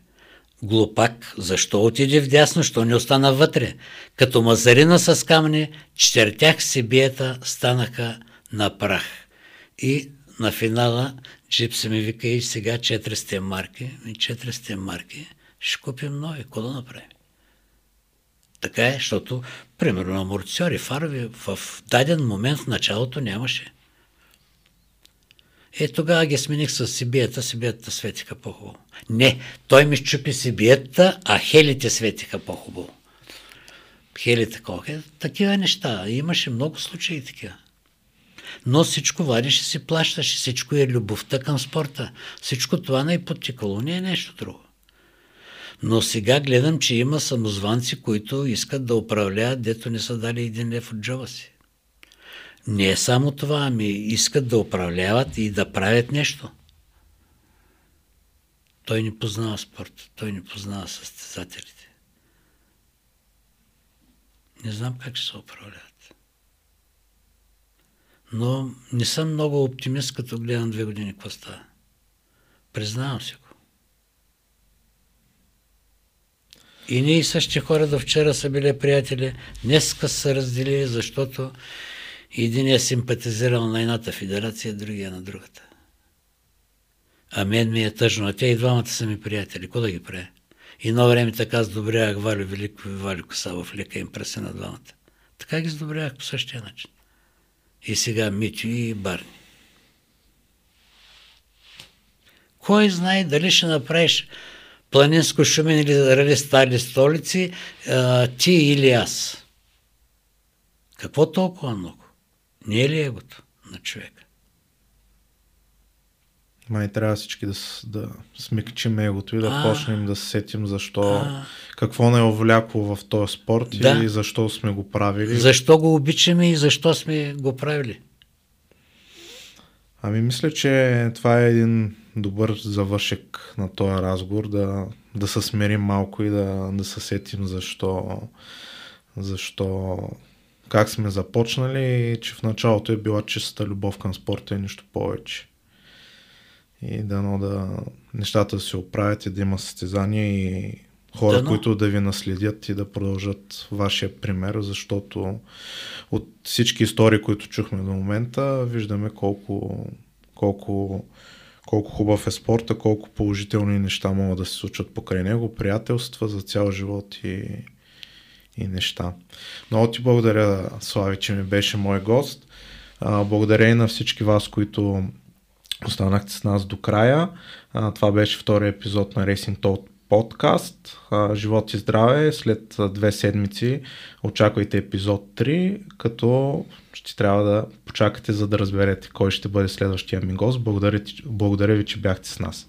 Глупак, защо отиде в дясно, що не остана вътре? Като мазарина с камъни, четиртях си биета станаха на прах. И на финала джипса ми вика и сега 400 марки. И 400 марки ще купим нови. Какво да направим? Така е, защото, примерно, амортисьори, фарови в даден момент в началото нямаше. Е, тогава ги смених с Сибията, Сибията светиха по-хубаво. Не, той ми щупи Сибията, а хелите светиха по-хубаво. Хелите колко е? Такива неща. Имаше много случаи такива. Но всичко вадиш и си плащаш, всичко е любовта към спорта. Всичко това не е подтикало, не е нещо друго. Но сега гледам, че има самозванци, които искат да управляват, дето не са дали един лев от джоба си. Не е само това, ами искат да управляват и да правят нещо. Той не познава спорта, той не познава състезателите. Не знам как ще се управляват. Но не съм много оптимист, като гледам две години какво става. Признавам си го. И ние и същи хора до вчера са били приятели, днеска са разделили, защото един е симпатизирал на едната федерация, другия на другата. А мен ми е тъжно, а те и двамата са ми приятели. Какво да ги правя? Едно време така сдобрявах Валю Велико и Валю Косавов, лека им пръсе на двамата. Така ги сдобрявах по същия начин. И сега Митю и Барни. Кой знае дали ще направиш планинско шумен или рали стали столици, ти или аз. Какво толкова много? Не е ли егото на човека? Май трябва всички да, да смекчим егото и да А. почнем да се сетим защо, А. какво не е овлякло в този спорт Да. и защо сме го правили. Защо го обичаме и защо сме го правили? Ами мисля, че това е един добър завършек на този разговор, да, да се смирим малко и да, да се сетим защо, защо, как сме започнали и че в началото е била чиста любов към спорта и нищо повече. И дано да нещата да се оправят и да има състезания и хора, Дано. които да ви наследят и да продължат вашия пример, защото от всички истории, които чухме до момента, виждаме колко, колко, колко хубав е спорта, колко положителни неща могат да се случат покрай него, приятелства за цял живот и, и неща. Много ти благодаря, Слави, че ми беше мой гост. Благодаря и на всички вас, които останахте с нас до края. Това беше втория епизод на Racing Talk подкаст. Живот и здраве. След две седмици очаквайте епизод 3, като ще трябва да почакате, за да разберете кой ще бъде следващия ми гост. Благодаря, благодаря ви, че бяхте с нас.